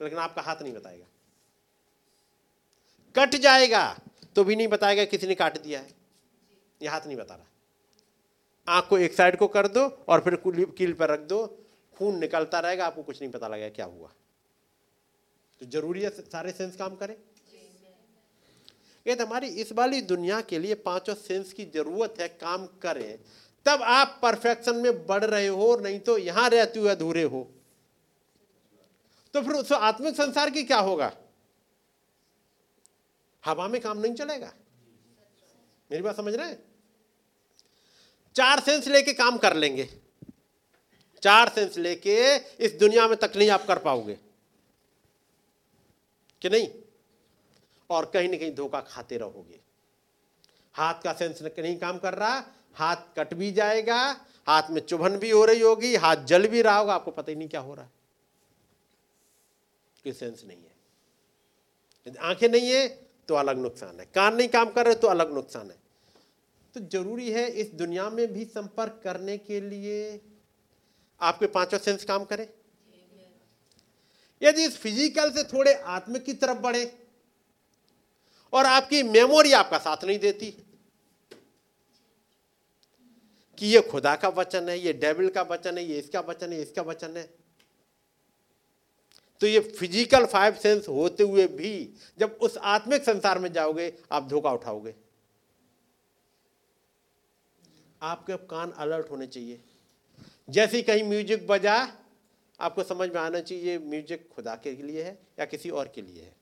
लेकिन आपका हाथ नहीं बताएगा। कट जाएगा तो भी नहीं बताएगा किसी ने काट दिया है। ये हाथ नहीं बता रहा। आँख को एक साइड को कर दो और फिर कील पर रख दो। खून निकलता रहेगा, आपको कुछ नहीं पता लगेगा क्या हुआ। तो ज़रूरी है सारे सेंस काम करें। ये तो हमारी इस वाली दुनिया के लिए पाँचों सेंस की ज़रूरत है, काम करें। तब आप परफेक्शन में बढ़ रहे हो, नहीं तो यहाँ रहते हुए अधूरे हो। तो फिर उस आत्मिक संसार की क्या होगा? हवा में काम नहीं चलेगा। मेरी बात समझ रहे हैं? चार सेंस लेके काम कर लेंगे। चार सेंस लेके इस दुनिया में तक नहीं आप कर पाओगे। कि नहीं? और कहीं ना कहीं धोखा खाते रहोगे। हाथ का सेंस नहीं काम कर रहा, हाथ कट भी जाएगा, हाथ में चुभन भी हो रही होगी, हाथ जल भी रहा होगा, आपको पता ही नहीं क्या हो रहा। कोई सेंस नहीं है। आँखें नहीं है तो अलग नुकसान है। कान नहीं काम कर रहे तो अलग नुकसान है। तो ज़रूरी है इस दुनिया में भी संपर्क करने के लिए आपके पाँचों सेंस काम करें। यदि इस फ़िज़िकल से थोड़े आत्मिक की तरफ़ बढ़े और आपकी मेमोरी आपका साथ नहीं देती कि ये खुदा का वचन है, ये डेविल का वचन है, ये इसका वचन है इसका वचन है तो ये फ़िज़िकल फाइव सेंस होते हुए भी जब उस आत्मिक संसार में जाओगे, आप धोखा उठाओगे। आपके कान अलर्ट होने चाहिए। जैसे ही कहीं म्यूज़िक बजा, आपको समझ में आना चाहिए म्यूज़िक खुदा के लिए है या किसी और के लिए है।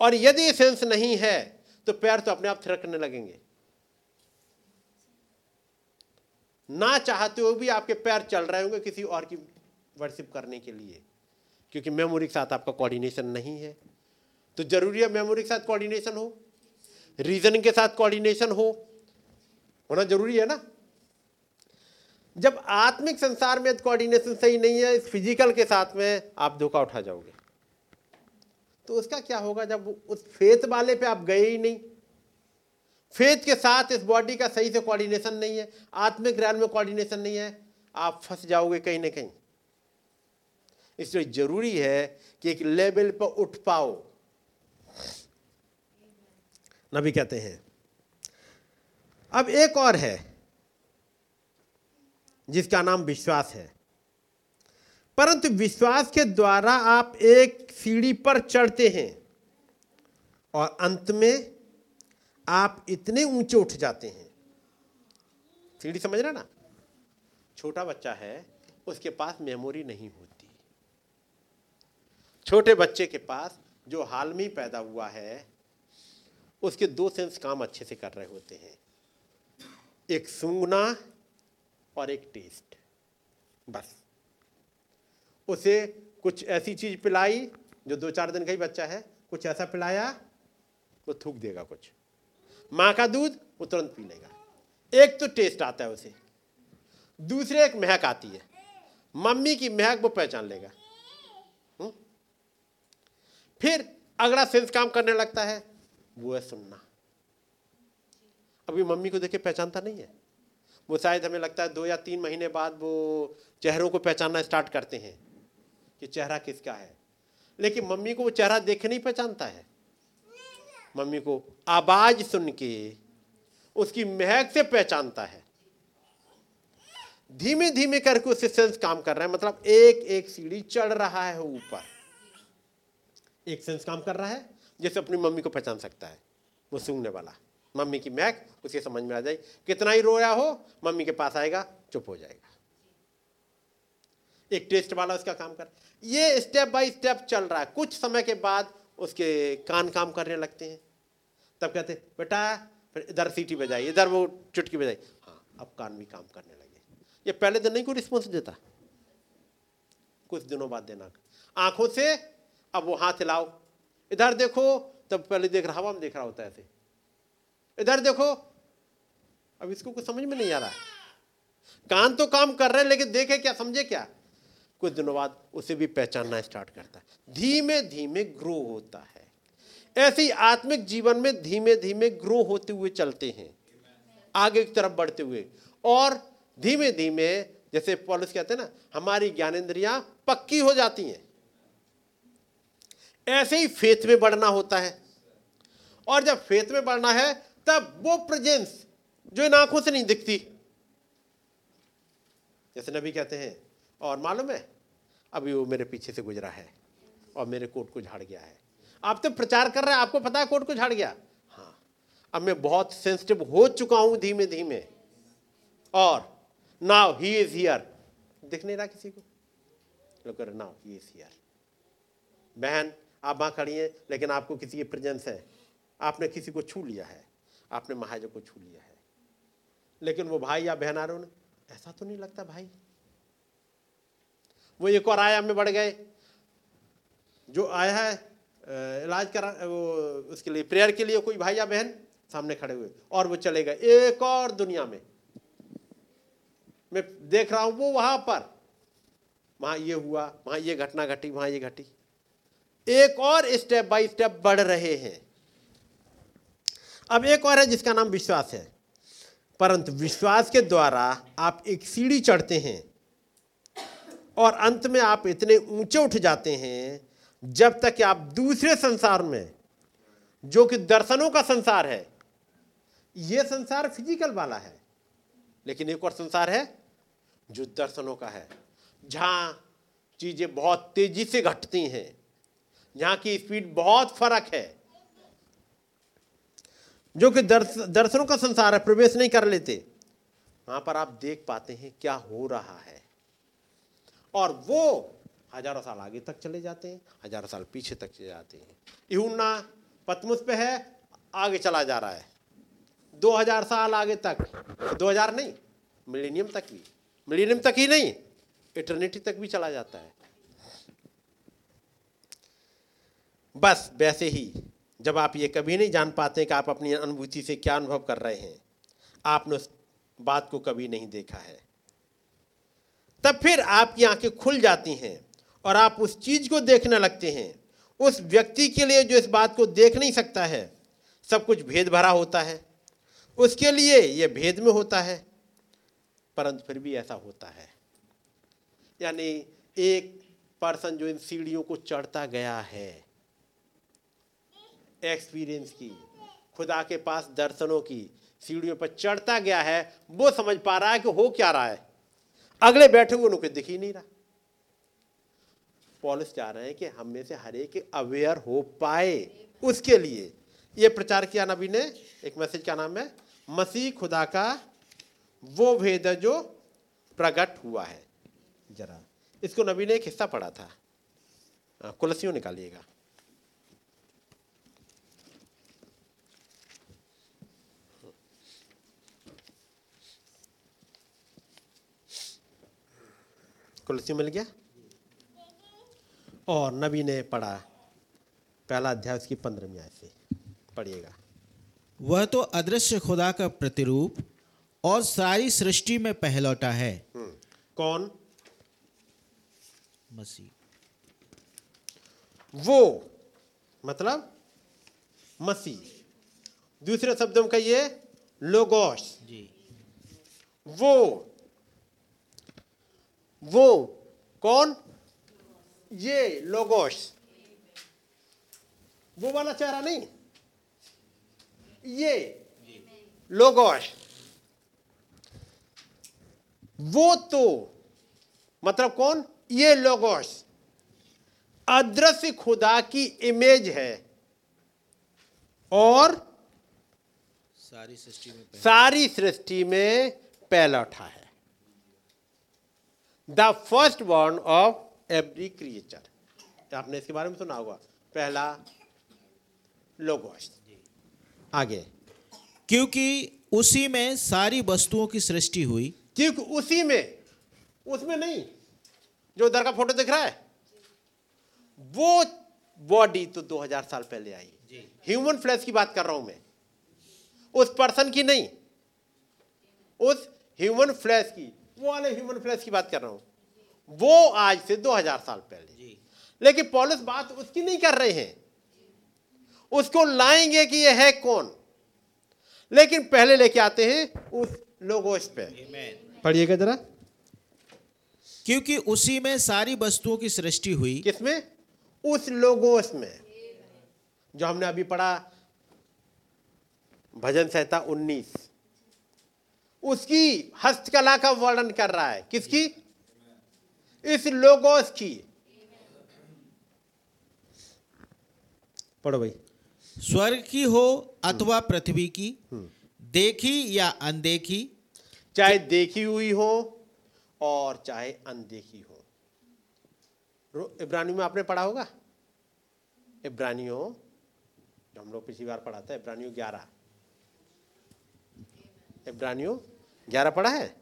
और यदि सेंस नहीं है तो पैर तो अपने आप थिरकने लगेंगे। ना चाहते हुए भी आपके पैर चल रहे होंगे किसी और की वर्शिप करने के लिए, क्योंकि मेमोरी के साथ आपका कोऑर्डिनेशन नहीं है। तो ज़रूरी है मेमोरी के साथ कोऑर्डिनेशन हो रीजनिंग के साथ कोऑर्डिनेशन हो होना ज़रूरी है ना? जब आत्मिक संसार में कोऑर्डिनेशन सही नहीं है, इस फ़िज़िकल के साथ में आप धोखा उठा जाओगे। तो उसका क्या होगा जब उस फेथ वाले पे आप गए ही नहीं? फेथ के साथ इस बॉडी का सही से कोऑर्डिनेशन नहीं है, आत्मिक रैल में कोऑर्डिनेशन नहीं है, आप फंस जाओगे कहीं ना कहीं। इसलिए ज़रूरी है कि एक लेवल पर उठ पाओ। नबी कहते हैं अब एक और है, जिसका नाम विश्वास है। परंतु विश्वास के द्वारा आप एक सीढ़ी पर चढ़ते हैं और अंत में आप इतने ऊँचे उठ जाते हैं। सीढ़ी समझ रहे ना? छोटा बच्चा है, उसके पास मेमोरी नहीं होती। छोटे बच्चे के पास जो हाल में पैदा हुआ है, उसके दो सेंस काम अच्छे से कर रहे होते हैं। एक सूंघना और एक टेस्ट, बस। उसे कुछ ऐसी चीज़ पिलाई जो दो चार दिन का ही बच्चा है, कुछ ऐसा पिलाया, वो थूक देगा कुछ। माँ का दूध वो तुरंत पी लेगा। एक तो टेस्ट आता है उसे, दूसरे एक महक आती है। मम्मी की महक वो पहचान लेगा। हुँ? फिर अगला सेंस काम करने लगता है, वो है सुनना। अभी मम्मी को देखे पहचानता नहीं है। वो शायद हमें लगता है दो या तीन महीने बाद वो चेहरों को पहचानना स्टार्ट करते हैं कि चेहरा किसका है। लेकिन मम्मी को वो चेहरा देख नहीं पहचानता है। मम्मी को आवाज़ सुन के उसकी महक से पहचानता है। धीमे धीमे करके उससे सेंस काम कर रहा है। मतलब एक एक सीढ़ी चढ़ रहा है ऊपर। एक सेंस काम कर रहा है जैसे अपनी मम्मी को पहचान सकता है। वो सूंघने वाला। मम्मी की महक उसे समझ में आ जाए, कितना ही रोया हो, मम्मी के पास आएगा, चुप हो जाएगा। एक टेस्ट वाला उसका काम कर, ये स्टेप बाय स्टेप चल रहा है। कुछ समय के बाद उसके कान काम करने लगते हैं। तब कहते, बेटा, फिर इधर सीटी बजाई, इधर वो चुटकी बजाई। हाँ अब कान भी काम करने लगे। ये पहले दिन नहीं कोई रिस्पॉन्स देता। कुछ दिनों बाद देना। आँखों से अब वो हाथ हिलाओ। इधर देखो, तब पहले देख रहा, हवा में देख रहा होता है ऐसे। इधर देखो। अब इसको कुछ समझ में नहीं आ रहा है। कान तो काम कर रहे हैं, लेकिन देखे क्या, समझे क्या? कुछ दिनों बाद उसे भी पहचानना स्टार्ट करता है। धीमे धीमे ग्रो होता है। ऐसे ही आत्मिक जीवन में धीमे धीमे ग्रो होते हुए चलते हैं। आगे की तरफ़ बढ़ते हुए। और धीमे धीमे, जैसे पॉलिस कहते हैं ना, हमारी ज्ञानेन्द्रियाँ पक्की हो जाती हैं। ऐसे ही फेथ में बढ़ना होता है। और जब फेथ में बढ़ना है तब वो प्रेजेंस जो इन आँखों से नहीं दिखती। जैसे नबी कहते हैं, और मालूम है, अभी वो मेरे पीछे से गुजरा है और मेरे कोट को झाड़ गया है। आप तो प्रचार कर रहे हैं, आपको पता है कोट को झाड़ गया? हाँ। अब मैं बहुत सेंसिटिव हो चुका हूँ धीमे धीमे और नाउ ही इज़ हियर दिख नहीं रहा किसी को? नाउ ही इज़ हियर बहन, आप वहाँ खड़ी हैं, लेकिन आपको किसी की प्रेजेंस है। आपने किसी को छू लिया है। आपने महाजन को छू लिया है। लेकिन वो भाई या बहन आ रहे ऐसा तो नहीं लगता भाई। वो एक और आया में बढ़ गए। जो आया है इलाज करा, वो उसके लिए, प्रेयर के लिए कोई भाई या बहन सामने खड़े हुए, और वो चले गए। एक और दुनिया में। मैं देख रहा हूँ, वो वहाँ पर, वहाँ ये हुआ, वहाँ ये घटना घटी, वहाँ ये घटी। एक और स्टेप बाय स्टेप बढ़ रहे हैं। अब एक और है जिसका नाम विश्वास है। परंतु विश्वास के द्वारा आप एक सीढ़ी चढ़ते हैं और अंत में आप इतने ऊँचे उठ जाते हैं जब तक कि आप दूसरे संसार में, जो कि दर्शनों का संसार है यह संसार फ़िज़िकल वाला है। लेकिन एक और संसार है जो दर्शनों का है। जहाँ चीज़ें बहुत तेज़ी से घटती हैं, जहाँ की स्पीड बहुत फ़र्क है। जो कि दर्श, दर्शनों का संसार है प्रवेश नहीं कर लेते। वहाँ पर आप देख पाते हैं क्या हो रहा है। और वो हज़ारों साल आगे तक चले जाते हैं हज़ारों साल पीछे तक चले जाते हैं। इहुन्ना पतमुस पे है आगे चला जा रहा है। दो हज़ार साल आगे तक दो हज़ार नहीं मिलीनियम तक भी। मिलेनियम तक ही नहीं इटर्निटी तक भी चला जाता है। बस वैसे ही जब आप ये कभी नहीं जान पाते कि आप अपनी अनुभूति से क्या अनुभव कर रहे हैं, आपने उस बात को कभी नहीं देखा है। तब फिर आपकी आँखें खुल जाती हैं और आप उस चीज़ को देखने लगते हैं। उस व्यक्ति के लिए जो इस बात को देख नहीं सकता है, सब कुछ भेद भरा होता है। उसके लिए यह भेद में होता है, परंतु फिर भी ऐसा होता है। यानी एक पर्सन जो इन सीढ़ियों को चढ़ता गया है एक्सपीरियंस की खुदा के पास दर्शनों की सीढ़ियों पर चढ़ता गया है वो समझ पा रहा है कि हो क्या रहा है। अगले बैठे हुए उनको दिख ही नहीं रहा। पॉलिस चाह रहे हैं कि हम में से हर एक अवेयर हो पाए उसके लिए। ये प्रचार किया नबी ने? एक मैसेज का नाम है? मसीह खुदा का वो भेद जो प्रकट हुआ है। जरा इसको नबी ने एक हिस्सा पढ़ा था। हाँ, कुलसियों निकालिएगा। कुलसी मिल गया? और नबी ने पढ़ा पहला अध्याय उसकी पंद्रहवीं आयत से पढ़िएगा। वह तो अदृश्य खुदा का प्रतिरूप और सारी सृष्टि में पहलौटा है। हम्म, कौन? मसीह। वो मतलब मसीह। दूसरे शब्दों में कहिए लोगोस। जी। वो वो कौन? ये लोगोस। वो वाला चेहरा नहीं? ये लोगोस। वो तो मतलब कौन? ये लोगोस। अदृश्य खुदा की इमेज है। और सारी सृष्टि में सारी सृष्टि में पहला उठा है the first born of every creature. आपने इसके बारे में सुना होगा। पहला लोगोस आगे। क्योंकि उसी में सारी वस्तुओं की सृष्टि हुई। क्योंकि उसी में उसमें नहीं जो उधर का फ़ोटो दिख रहा है वो बॉडी तो 2000 साल पहले आई। ह्यूमन फ्लैश की बात कर रहा हूँ मैं। उस पर्सन की नहीं उस ह्यूमन फ्लैश की वो वाले ह्यूमन फ्लैश की बात कर रहा हूँ। वो आज से 2000 साल पहले। लेकिन पॉलिस बात उसकी नहीं कर रहे हैं। उसको लाएँगे कि ये है कौन? लेकिन पहले लेके आते हैं उस लोगोस पे। पढ़िएगा जरा। क्योंकि उसी में सारी वस्तुओं की सृष्टि हुई। किसमें उस लोगोस में। जो हमने अभी पढ़ा भजन संहिता 19 उसकी हस्तकला का वर्णन कर रहा है। किसकी? इस लोगोस की। पढ़ो भाई। स्वर्ग की हो अथवा पृथ्वी की देखी या अनदेखी। चाहे देखी हुई हो और चाहे अनदेखी हो। इब्रानियों में आपने पढ़ा होगा? इब्रानियों जो हम लोग पिछली बार पढ़ा था इब्रानियों ग्यारह। इब्रानियों ग्यारह पढ़ा है?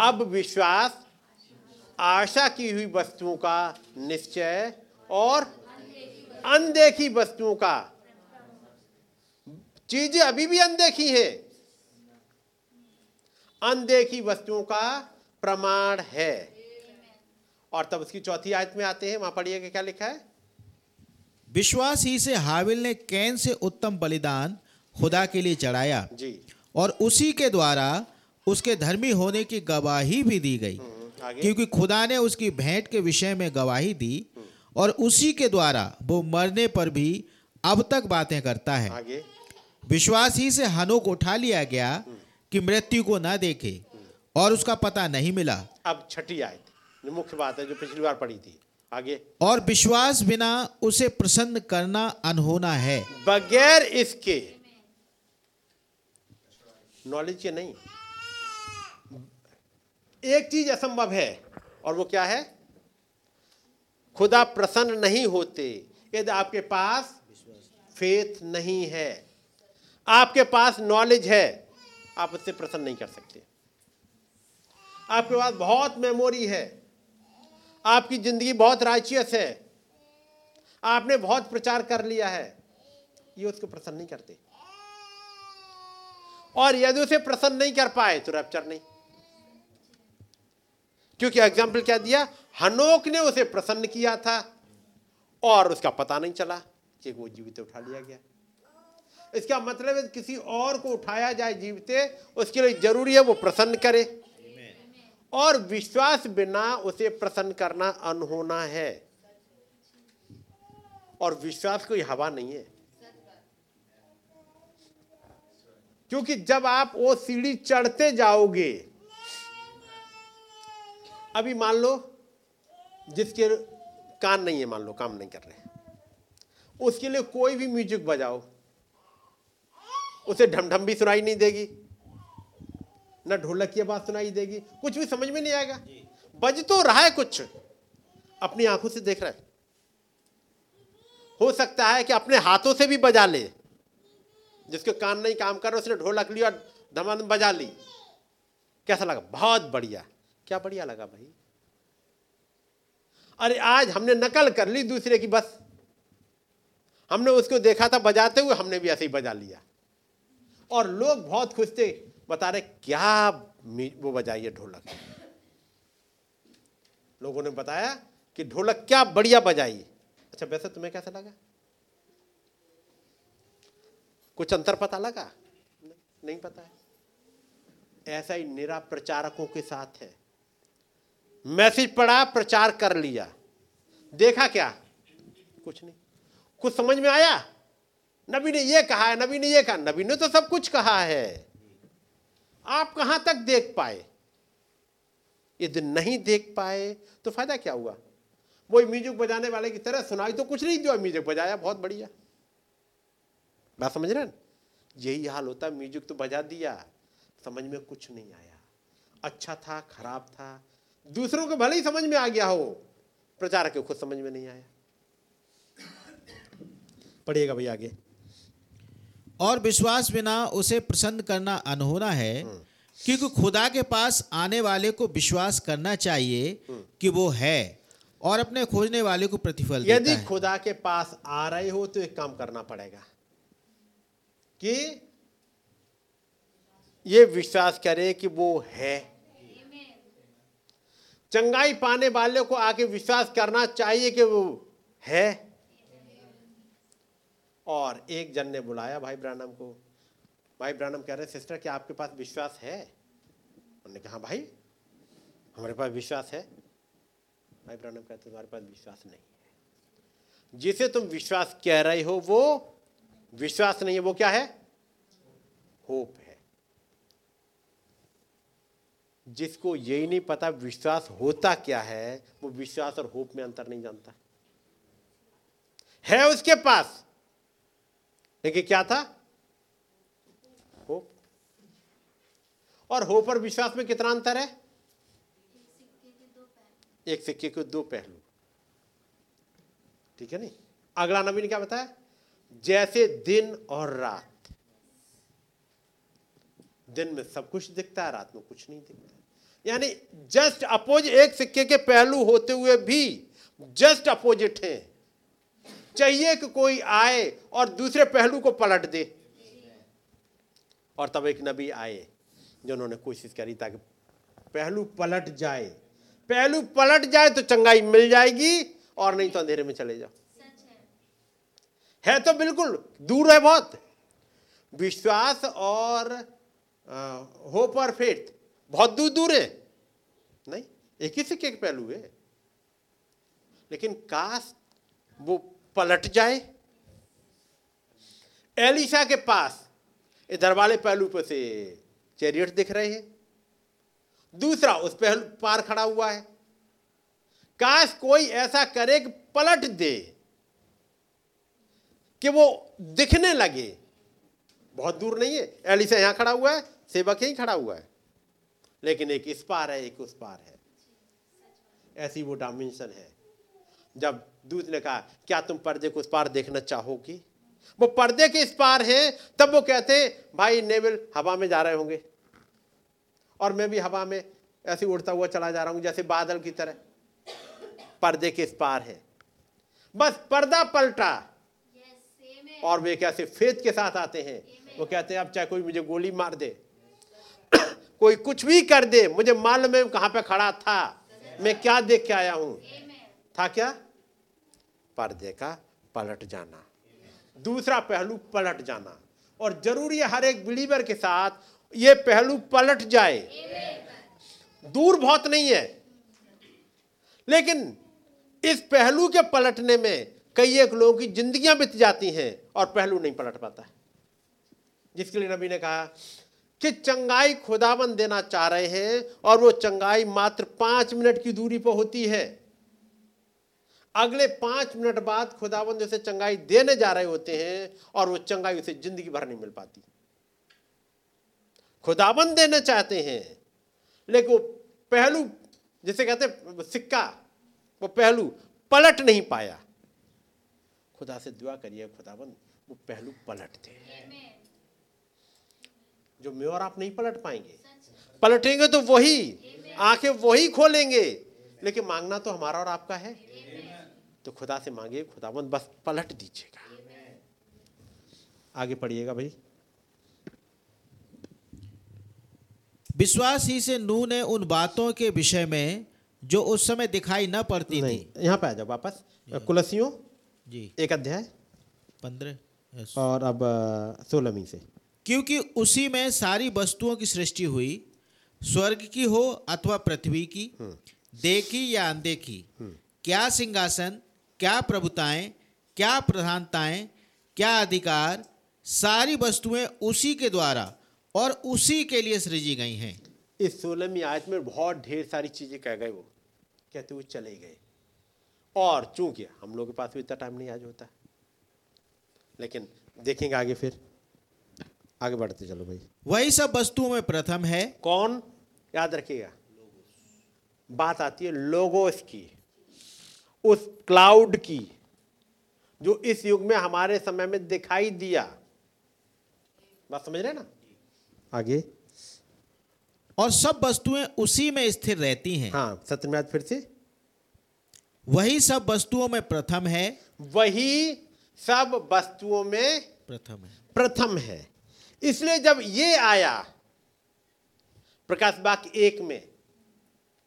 अब विश्वास आशा की हुई वस्तुओं का निश्चय और अनदेखी वस्तुओं का। चीज़ें अभी भी अनदेखी हैं। अनदेखी वस्तुओं का प्रमाण है। और तब उसकी चौथी आयत में आते हैं वहाँ पढ़िएगा क्या लिखा है? विश्वास ही से हाविल ने कैन से उत्तम बलिदान खुदा के लिए चढ़ाया। जी। और उसी के द्वारा उसके धर्मी होने की गवाही भी दी गई। हम्म, क्योंकि खुदा ने उसकी भेंट के विषय में गवाही दी और उसी के द्वारा वो मरने पर भी अब तक बातें करता है। विश्वास ही से हनोक उठा लिया गया कि मृत्यु को न देखे और उसका पता नहीं मिला। अब छठी आयत जो मुख्य बात है जो पिछली बार पढ़ी थी। आगे। और विश्वास बिना उसे प्रसन्न करना अनहोना है। बगैर इसके नॉलेज के नहीं। एक चीज़ असंभव है, और वो क्या है? खुदा प्रसन्न नहीं होते, यदि आपके पास फेथ नहीं है, आपके पास नॉलेज है, आप उससे प्रसन्न नहीं कर सकते। आपके पास बहुत मेमोरी है, आपकी ज़िंदगी बहुत राइचियस है, आपने बहुत प्रचार कर लिया है, ये उसको प्रसन्न नहीं करते। और यदि उसे प्रसन्न नहीं कर पाए तो रैप्चर नहीं। क्योंकि एग्ज़ाम्पल क्या दिया? हनोक ने उसे प्रसन्न किया था और उसका पता नहीं चला कि वो जीवित उठा लिया गया। इसका मतलब है किसी और को उठाया जाए जीविते, उसके लिए ज़रूरी है वो प्रसन्न करे। और विश्वास बिना उसे प्रसन्न करना अनहोना है। और विश्वास कोई हवा नहीं है। क्योंकि जब आप वो सीढ़ी चढ़ते जाओगे अभी मान लो जिसके कान नहीं है मान लो काम नहीं कर रहे उसके लिए कोई भी म्यूज़िक बजाओ उसे ढमढम भी सुनाई नहीं देगी ना ढोलक की आवाज़ सुनाई देगी कुछ भी समझ में नहीं आएगा। बज तो रहा है कुछ अपनी आँखों से देख रहा है। हो सकता है कि अपने हाथों से भी बजा ले जिसके कान नहीं काम कर रहे, उसने ढोलक ली और धमाधम बजा ली। कैसा लगा? बहुत बढ़िया। क्या बढ़िया लगा भाई? अरे आज हमने नकल कर ली दूसरे की बस। हमने उसको देखा था, बजाते हुए हमने भी ऐसे ही बजा लिया। और लोग बहुत खुश थे। बता रहे, क्या वो बजाई है ढोलक। लोगों ने बताया कि ढोलक क्या बढ़िया बजाई। अच्छा वैसे तुम्हें कैसा लगा? कुछ अंतर पता लगा? नहीं पता है। ऐसा ही निरा प्रचारकों के साथ है। मैसेज पढ़ा, प्रचार कर लिया। देखा क्या? कुछ नहीं। कुछ समझ में आया? नबी ने यह कहा है नबी ने यह कहा। नबी ने तो सब कुछ कहा है। आप कहाँ तक देख पाए? यदि नहीं देख पाए तो फ़ायदा क्या हुआ? वो म्यूज़िक बजाने वाले की तरह सुनाई तो कुछ नहीं दिया, म्यूज़िक बजाया, बहुत बढ़िया। बात समझ रहे यही हाल होता है म्यूज़िक तो बजा दिया समझ में कुछ नहीं आया। अच्छा था खराब था दूसरों को भले ही समझ में आ गया हो प्रचारक को खुद समझ में नहीं आया। पढ़िएगा भैया आगे। और विश्वास बिना उसे प्रसन्न करना अनहोना है क्योंकि खुदा के पास आने वाले को विश्वास करना चाहिए कि वो है और अपने खोजने वाले को प्रतिफल यदि खुदा के पास आ रहे हो तो एक काम करना पड़ेगा। कि ये विश्वास करे कि वो है। चंगाई पाने वाले को आके विश्वास करना चाहिए कि वो है। और एक जन ने बुलाया भाई ब्रानम को। भाई ब्रानम कह रहे, सिस्टर, क्या आपके पास विश्वास है? उन्होंने कहा, भाई, हमारे पास विश्वास है। भाई ब्रानम कहते, तुम्हारे पास विश्वास नहीं है। जिसे तुम विश्वास कह रहे हो, वो विश्वास नहीं है, वो क्या है? होप है। जिसको यही नहीं पता विश्वास होता क्या है, वो विश्वास और होप में अंतर नहीं जानता। है उसके पास। लेकिन क्या था? होप। और होप और विश्वास में कितना अंतर है? एक सिक्के के दो पहलू। ठीक है नहीं? अगला नबी ने क्या बताया? जैसे दिन और रात। दिन में सब कुछ दिखता है, रात में कुछ नहीं दिखता यानी जस्ट अपोज एक सिक्के के पहलू होते हुए भी जस्ट अपोजिट हैं। चाहिए कि कोई आए और दूसरे पहलू को पलट दे। और तब एक नबी आए जिन्होंने कोशिश करी ताकि पहलू पलट जाए। पहलू पलट जाए तो चंगाई मिल जाएगी और नहीं तो अंधेरे में चले जाओ। है तो बिल्कुल दूर है बहुत। विश्वास और होप और फेथ बहुत दूर दूर है। नहीं, एक ही सिक्के के पहलू है। लेकिन काश वो पलट जाए। एलिशा के पास इधर वाले पहलू पर से चैरियट दिख रहे हैं। दूसरा उस पहलू पार खड़ा हुआ है। काश कोई ऐसा करे कि पलट दे। कि वो दिखने लगे। बहुत दूर नहीं है। एलिशा यहाँ खड़ा हुआ है, सेवक यहीं खड़ा हुआ है। लेकिन एक इस पार है, एक उस पार है। ऐसी वो डायमेंशन है। जब दूत ने कहा, क्या तुम पर्दे को उस पार देखना चाहोगी? वो पर्दे के इस पार है, तब वो कहते हैं भाई, नेवल हवा में जा रहे होंगे। और मैं भी हवा में ऐसे उड़ता हुआ चला जा रहा हूँ, जैसे बादल की तरह। पर्दे के इस पार है। बस पर्दा पलटा। और वे कैसे फेत के साथ आते हैं? वो कहते हैं, अब चाहे कोई मुझे गोली मार दे, *coughs* कोई कुछ भी कर दे, मुझे मालूम है कहाँ पे खड़ा था, मैं क्या देख के आया हूँ। था क्या? पर्दे का पलट जाना। दूसरा पहलू, पलट जाना। और ज़रूरी है हर एक बिलीवर के साथ ये पहलू पलट जाए। दूर बहुत नहीं है। लेकिन इस पहलू के पलटने में कई एक लोगों की जिंदगियाँ बीत जाती हैं। और पहलू नहीं पलट पाता है। जिसके लिए नबी ने कहा कि चंगाई खुदाबंद देना चाह रहे हैं और वो चंगाई मात्र पाँच मिनट की दूरी पर होती है। अगले पाँच मिनट बाद खुदाबंद उसे चंगाई देने जा रहे होते हैं और वो चंगाई उसे ज़िंदगी भर नहीं मिल पाती। खुदाबंद देना चाहते हैं, लेकिन वो पहलू, जिसे कहते सिक्का, वो पहलू पलट नहीं पाया। खुदा से दुआ करिए खुदाबंद वो पहलू पलट दे जो मैं और आप नहीं पलट पाएँगे। पलटेंगे तो वही आँखें वही खोलेंगे। लेकिन मांगना तो हमारा और आपका है। तो खुदा से मांगे खुदाबंद बस पलट दीजिएगा। आगे पढ़िएगा भाई। विश्वास ही से नू ने उन बातों के विषय में जो उस समय दिखाई न पड़ती नहीं थी यहाँ पे आ जाओ वापस। कुलसियों जी। एक अध्याय। पंद्रह। यस। और अब सोलहवीं से। क्योंकि उसी में सारी वस्तुओं की सृष्टि हुई स्वर्ग की हो अथवा पृथ्वी की देखी या अनदेखी क्या सिंहासन क्या प्रभुताएँ क्या प्रधानताएँ क्या अधिकार सारी वस्तुएँ उसी के द्वारा और उसी के लिए सृजी गई हैं। इस सोलहवीं आयत में बहुत ढेर सारी चीज़ें कह गए वो कहते हुए चले गए। और चूँकि हम लोग के पास भी इतना टाइम नहीं आज होता। लेकिन देखेंगे आगे फिर। आगे बढ़ते चलो भाई। वही सब वस्तुओं में प्रथम है। कौन? याद रखिएगा। बात आती है लोगोस की उस क्लाउड की जो इस युग में हमारे समय में दिखाई दिया। बात समझ रहे ना? आगे। और सब वस्तुएँ उसी में स्थिर रहती हैं। हाँ सत्यमेव फिर से। वही सब वस्तुओं में प्रथम है। वही सब वस्तुओं में प्रथम है। प्रथम है। इसलिए जब ये आया प्रकाश बाग एक में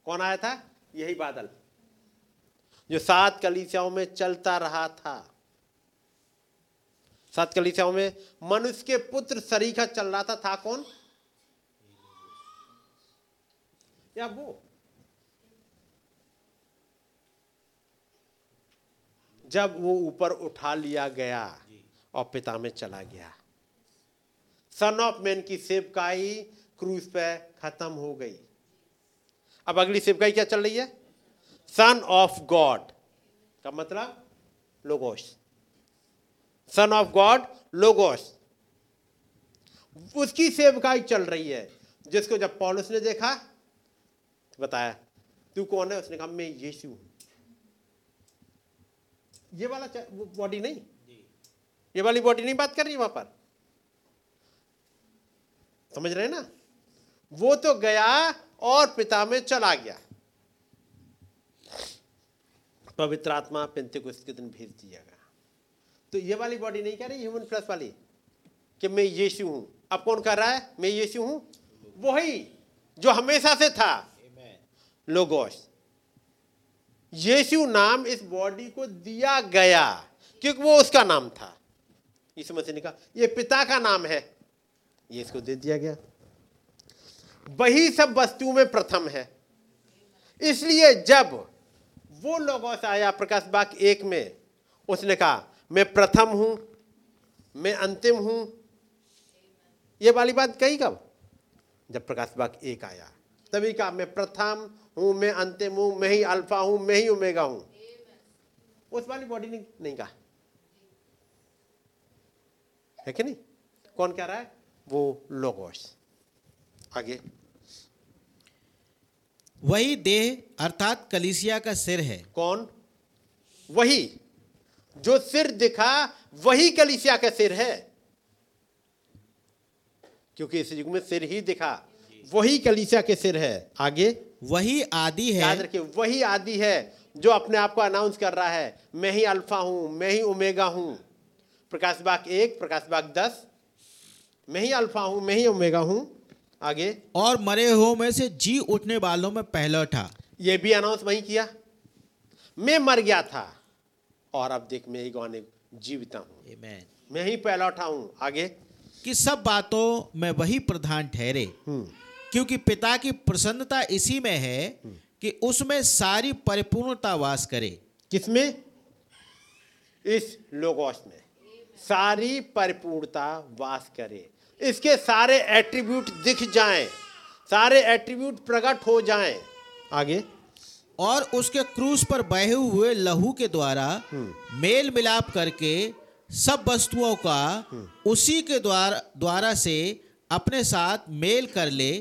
कौन आया था? यही बादल जो सात कलीसियाओं में चलता रहा था। सात कलीसियाओं में मनुष्य के पुत्र सरीखा चल रहा था था कौन? या वो? जब वो ऊपर उठा लिया गया और पिता में चला गया। सन ऑफ़ मैन की सेवकाई क्रूज पे खत्म हो गई। अब अगली सेवकाई क्या चल रही है? सन ऑफ़ गॉड का मतलब? Logos son of God logos उसकी सेवकाई चल रही है। जिसको जब पॉलिस ने देखा तो बताया तू कौन है? उसने कहा मैं यीशु हूँ। ये वाला बॉडी नहीं। ये वाली बॉडी नहीं बात कर रही वहाँ पर। समझ रहे हैं ना? वो तो गया और पिता में चला गया। पवित्र आत्मा पेंतिकुस्त के दिन भेज दिया गया। तो ये वाली बॉडी नहीं कह रही ह्यूमन फ्लैश वाली कि मैं यीशु हूँ। अब कौन कर रहा है? मैं यीशु हूँ। वही जो हमेशा से था। लोगोस यीशु नाम इस बॉडी को दिया गया, क्योंकि वो उसका नाम था। यीशु मसीह ने कहा, ये पिता का नाम है। ये इसको दे दिया गया। वही सब वस्तुओं में प्रथम है। इसलिए जब वो लोगों से आया, प्रकाश बाग एक में, उसने कहा, मैं प्रथम हूँ, मैं अंतिम हूँ। ये वाली बात कही कब? जब प्रकाश बाग एक आया, तभी कहा, मैं प्रथम हूँ मैं अंतिम हूँ मैं ही अल्फ़ा हूँ मैं ही उमेगा हूँ। उस वाली बॉडी ने नहीं कहा। है कि नहीं? कौन कह रहा है? वो लोगोस। आगे। वही देह अर्थात कलीसिया का सिर है। कौन? वही। जो सिर दिखा वही कलिसिया का सिर है। क्योंकि इस युग में सिर ही दिखा। वही कलिसिया के सिर है। आगे। वही आदि है। याद रखिए वही आदि है जो अपने आप को अनाउंस कर रहा है। मैं ही अल्फ़ा हूँ मैं ही ओमेगा हूँ। प्रकाश बाग एक प्रकाश बाग दस। मैं ही अल्फ़ा हूँ मैं ही ओमेगा हूँ। आगे। और मरे हुओं में से जी उठने वालों में पहला था। ये भी अनाउंस वही किया। मैं मर गया था और अब देख मैं ही गौने जीविता हूँ। Amen. मैं ही पहला उठा हूँ। आगे। कि सब बातों में वही प्रधान ठहरे। क्योंकि पिता की प्रसन्नता इसी में है कि उसमें सारी परिपूर्णता वास करे। किसमें? इस लोगोस में। सारी परिपूर्णता वास करे। इसके सारे एट्रीब्यूट दिख जाएँ। सारे एट्रीब्यूट प्रकट हो जाएँ। आगे। और उसके क्रूस पर बहे हुए लहू के द्वारा मेल मिलाप करके सब वस्तुओं का उसी के द्वारा द्वारा से अपने साथ मेल कर ले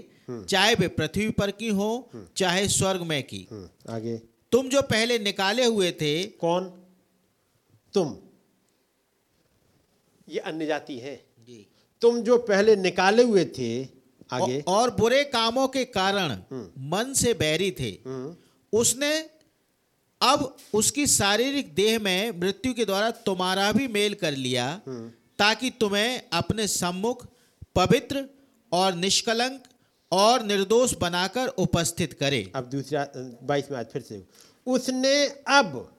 चाहे वे पृथ्वी पर की हो चाहे स्वर्ग में की। हम्म, आगे। तुम जो पहले निकाले हुए थे कौन? तुम। ये अन्य जाति है। तुम जो पहले निकाले हुए थे आगे। और बुरे कामों के कारण मन से बैरी थे। हम्म, उसने अब उसकी शारीरिक देह में मृत्यु के द्वारा तुम्हारा भी मेल कर लिया ताकि तुम्हें अपने सम्मुख पवित्र और निष्कलंक और निर्दोष बनाकर उपस्थित करे। अब दूसरा, बाईस में फिर से। उसने अब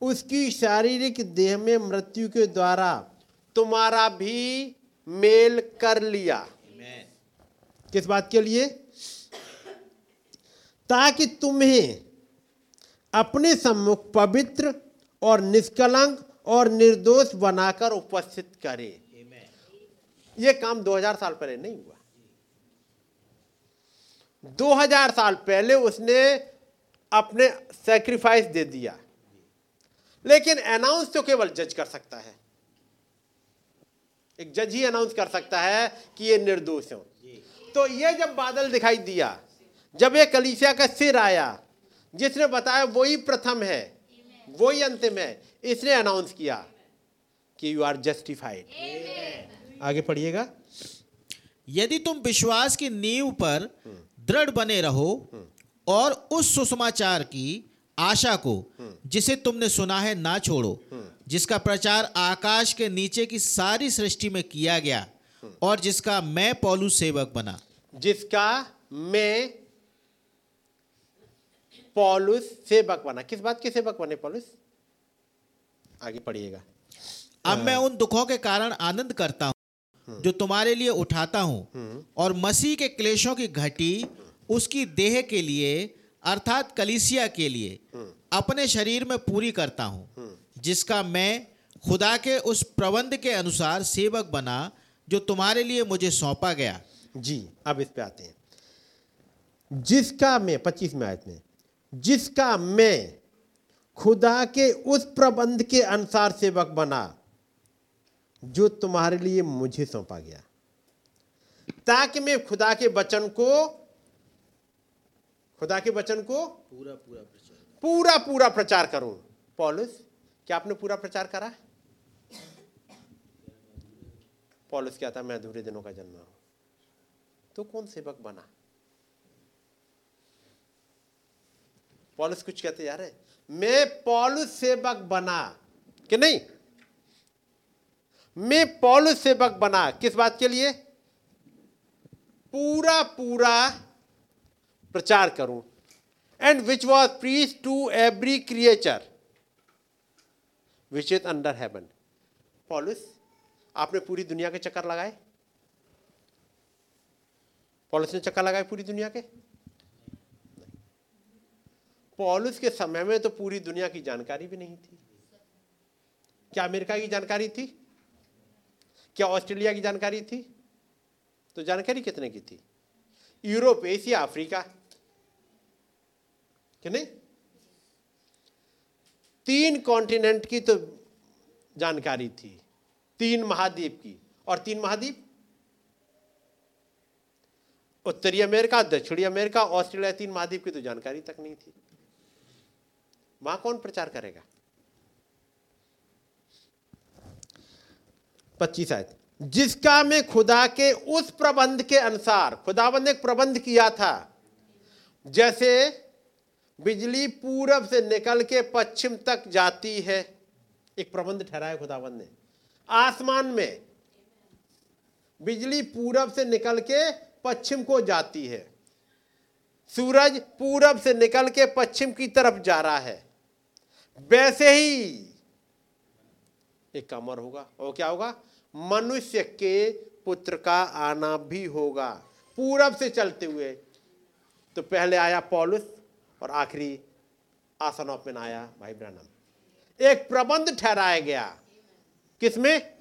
उसकी शारीरिक देह में मृत्यु के द्वारा तुम्हारा भी मेल कर लिया। किस बात के लिए? ताकि तुम्हें अपने सम्मुख पवित्र और निष्कलंक और निर्दोष बनाकर उपस्थित करे। यह काम 2000 साल पहले नहीं हुआ। 2000 साल पहले उसने अपने सेक्रीफाइस दे दिया। लेकिन अनाउंस तो केवल जज कर सकता है। एक जज ही अनाउंस कर सकता है कि ये निर्दोष हो। तो ये जब बादल दिखाई दिया जब ये कलीसिया का सिर आया जिसने बताया वही प्रथम है वही अंतिम है इसने अनाउंस किया कि यू आर जस्टिफाइड आगे पढ़िएगा। यदि तुम विश्वास की नींव पर दृढ़ बने रहो और उस सुसमाचार की आशा को जिसे तुमने सुना है ना छोड़ो जिसका प्रचार आकाश के नीचे की सारी सृष्टि में किया गया और जिसका मैं पौलू सेवक बना। जिसका मैं पॉलुस सेवक बना। किस बात के सेवक बने पॉलुस? आगे पढ़िएगा। अब मैं उन दुखों के कारण आनंद करता हूँ जो तुम्हारे लिए उठाता हूँ और मसीह के क्लेशों की घटी उसकी देह के लिए, अर्थात कलीसिया के लिए, अपने शरीर में पूरी करता हूँ, जिसका मैं खुदा के उस प्रबंध के अनुसार सेवक बना, जो तुम्हारे लिए मुझे सौंपा गया। जी, अब इस पे आते हैं। जिसका मैं, पच्चीस में आयत में, जिसका मैं खुदा के उस प्रबंध के अनुसार सेवक बना जो तुम्हारे लिए मुझे सौंपा गया। ताकि मैं खुदा के वचन को खुदा के वचन को पूरा पूरा प्रचार पूरा पूरा प्रचार करूँ। पॉलुस क्या आपने पूरा प्रचार करा? पॉलुस क्या था मैं अधूरे दिनों का जन्म हूँ। तो कौन सेवक बना? पॉलिस कुछ कहते जा रहे मैं पॉलुस सेवक बना। कि नहीं? मैं पॉलुस सेवक बना। किस बात के लिए? पूरा पूरा प्रचार करूँ। And which was preach to every creature which is under heaven पॉलुस, आपने पूरी दुनिया के चक्कर लगाए? पॉलुस ने चक्कर लगाए पूरी दुनिया के? पॉलुस के समय में तो पूरी दुनिया की जानकारी भी नहीं थी। क्या अमेरिका की जानकारी थी? क्या ऑस्ट्रेलिया की जानकारी थी? तो जानकारी कितने की थी? Europe, Asia, Africa. कि नहीं? तीन कॉन्टिनेंट की तो जानकारी थी। तीन महाद्वीप की। और तीन महाद्वीप? उत्तरी अमेरिका, दक्षिणी अमेरिका, ऑस्ट्रेलिया, तीन महाद्वीप की तो जानकारी तक नहीं थी। वहाँ कौन प्रचार करेगा? पच्चीस आयत। जिसका मैं खुदा के उस प्रबंध के अनुसार, खुदावन ने एक प्रबंध किया था, जैसे बिजली पूरब से निकल के पश्चिम तक जाती है, एक प्रबंध ठहराया खुदाबंद ने। आसमान में बिजली पूरब से निकल के पश्चिम को जाती है। सूरज पूरब से निकल के पश्चिम की तरफ़ जा रहा है। वैसे ही एक कमर होगा, और क्या होगा? मनुष्य के पुत्र का आना भी होगा। पूरब से चलते हुए तो पहले आया पॉलुस और आखिरी आसन में आया भाई ब्रनम एक प्रबंध ठहराया गया। किसमें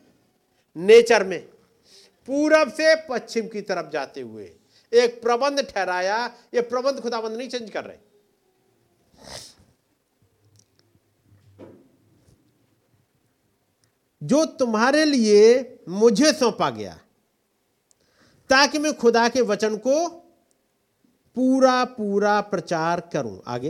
नेचर में। पूरब से पश्चिम की तरफ़ जाते हुए एक प्रबंध ठहराया। ये प्रबंध खुदाबंद नहीं चेंज कर रहे। जो तुम्हारे लिए मुझे सौंपा गया ताकि मैं खुदा के वचन को पूरा पूरा प्रचार करूँ। आगे।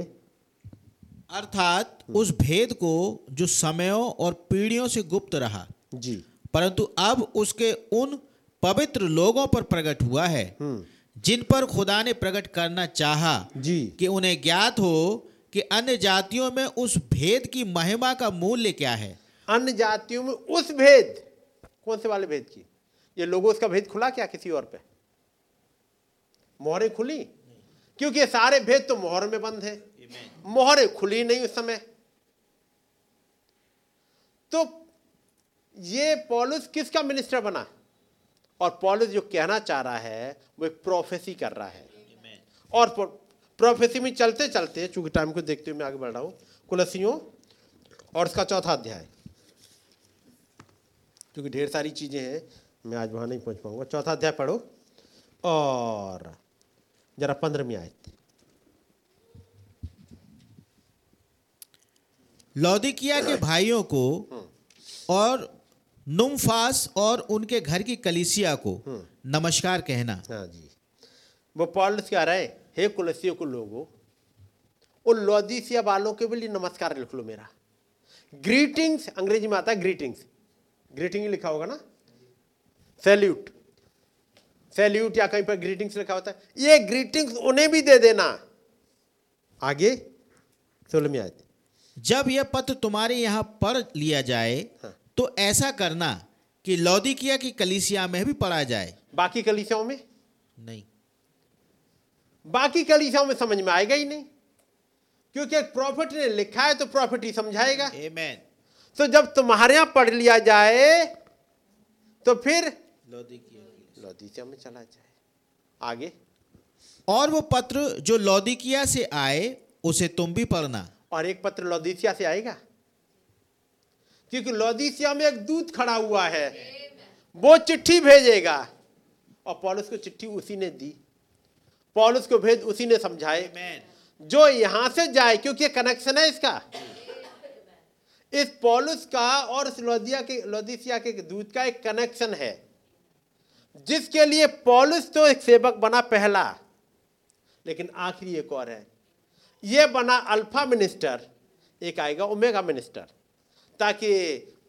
अर्थात उस भेद को जो समयों और पीढ़ियों से गुप्त रहा जी। परंतु अब उसके उन पवित्र लोगों पर प्रकट हुआ है जिन पर खुदा ने प्रकट करना चाहा जी। कि उन्हें ज्ञात हो कि अन्य जातियों में उस भेद की महिमा का मूल्य क्या है। अन्य जातियों में उस भेद कौन से वाले भेद की? ये लोगों उसका भेद खुला क्या किसी और पे? मोहरें खुली? क्योंकि ये सारे भेद तो मोहर में बंद है। मोहरें खुली नहीं उस समय। तो ये पॉलिस किसका मिनिस्टर बना? और पॉलिस जो कहना चाह रहा है वो एक प्रोफेसी कर रहा है। और प्रोफेसी में चलते चलते चूँकि टाइम को देखते हुए मैं आगे बढ़ रहा हूँ कुलसियों और उसका चौथा अध्याय। क्योंकि ढेर सारी चीज़ें हैं मैं आज वहाँ नहीं पहुँच पाऊँगा। चौथा अध्याय पढ़ो और जरा पंद्रहवीं आयत। लौदिकिया के भाइयों को और नुमफास और उनके घर की कलिसिया को नमस्कार कहना। हाँ जी। वो पॉलुस क्या रहे? हे कुलसियों को लोगो उन लौदीसिया वालों के लिए नमस्कार लिख लो मेरा। ग्रीटिंग्स अंग्रेज़ी में आता है ग्रीटिंग्स ग्रीटिंग ही लिखा होगा ना? सैल्यूट सैल्यूट या कहीं पर ग्रीटिंग्स लिखा होता है। ये ग्रीटिंग्स उन्हें भी दे देना। आगे सोलह में आए जब यह पत्र तुम्हारे यहाँ पढ़ लिया जाए हाँ। तो ऐसा करना कि लौदिकिया की कलिसिया में भी पढ़ा जाए। बाकी कलीसियाओं में? नहीं। बाकी कलीसियाओं में समझ में आएगा ही नहीं। क्योंकि एक प्रॉफिट ने लिखा है तो प्रॉफिट ही समझाएगा। आमेन तो जब तुम्हारे यहाँ पढ़ लिया जाए तो फिर लौदीसिया में चला जाए। आगे। और वो पत्र जो लौदिकिया से आए उसे तुम भी पढ़ना। और एक पत्र लौदीसिया से आएगा? क्योंकि लौदीसिया में एक दूत खड़ा हुआ है। वो चिट्ठी भेजेगा। और पॉलुस को चिट्ठी उसी ने दी। पॉलुस को भेज उसी ने समझाए। जो यहाँ से जाए क्योंकि कनेक्शन है इसका। इस पॉलुस का और इस लोदिया के लोदिसिया के दूत का एक कनेक्शन है जिसके लिए पॉलुस तो एक सेवक बना पहला लेकिन आखिरी एक और है। यह बना अल्फ़ा मिनिस्टर एक आएगा ओमेगा मिनिस्टर ताकि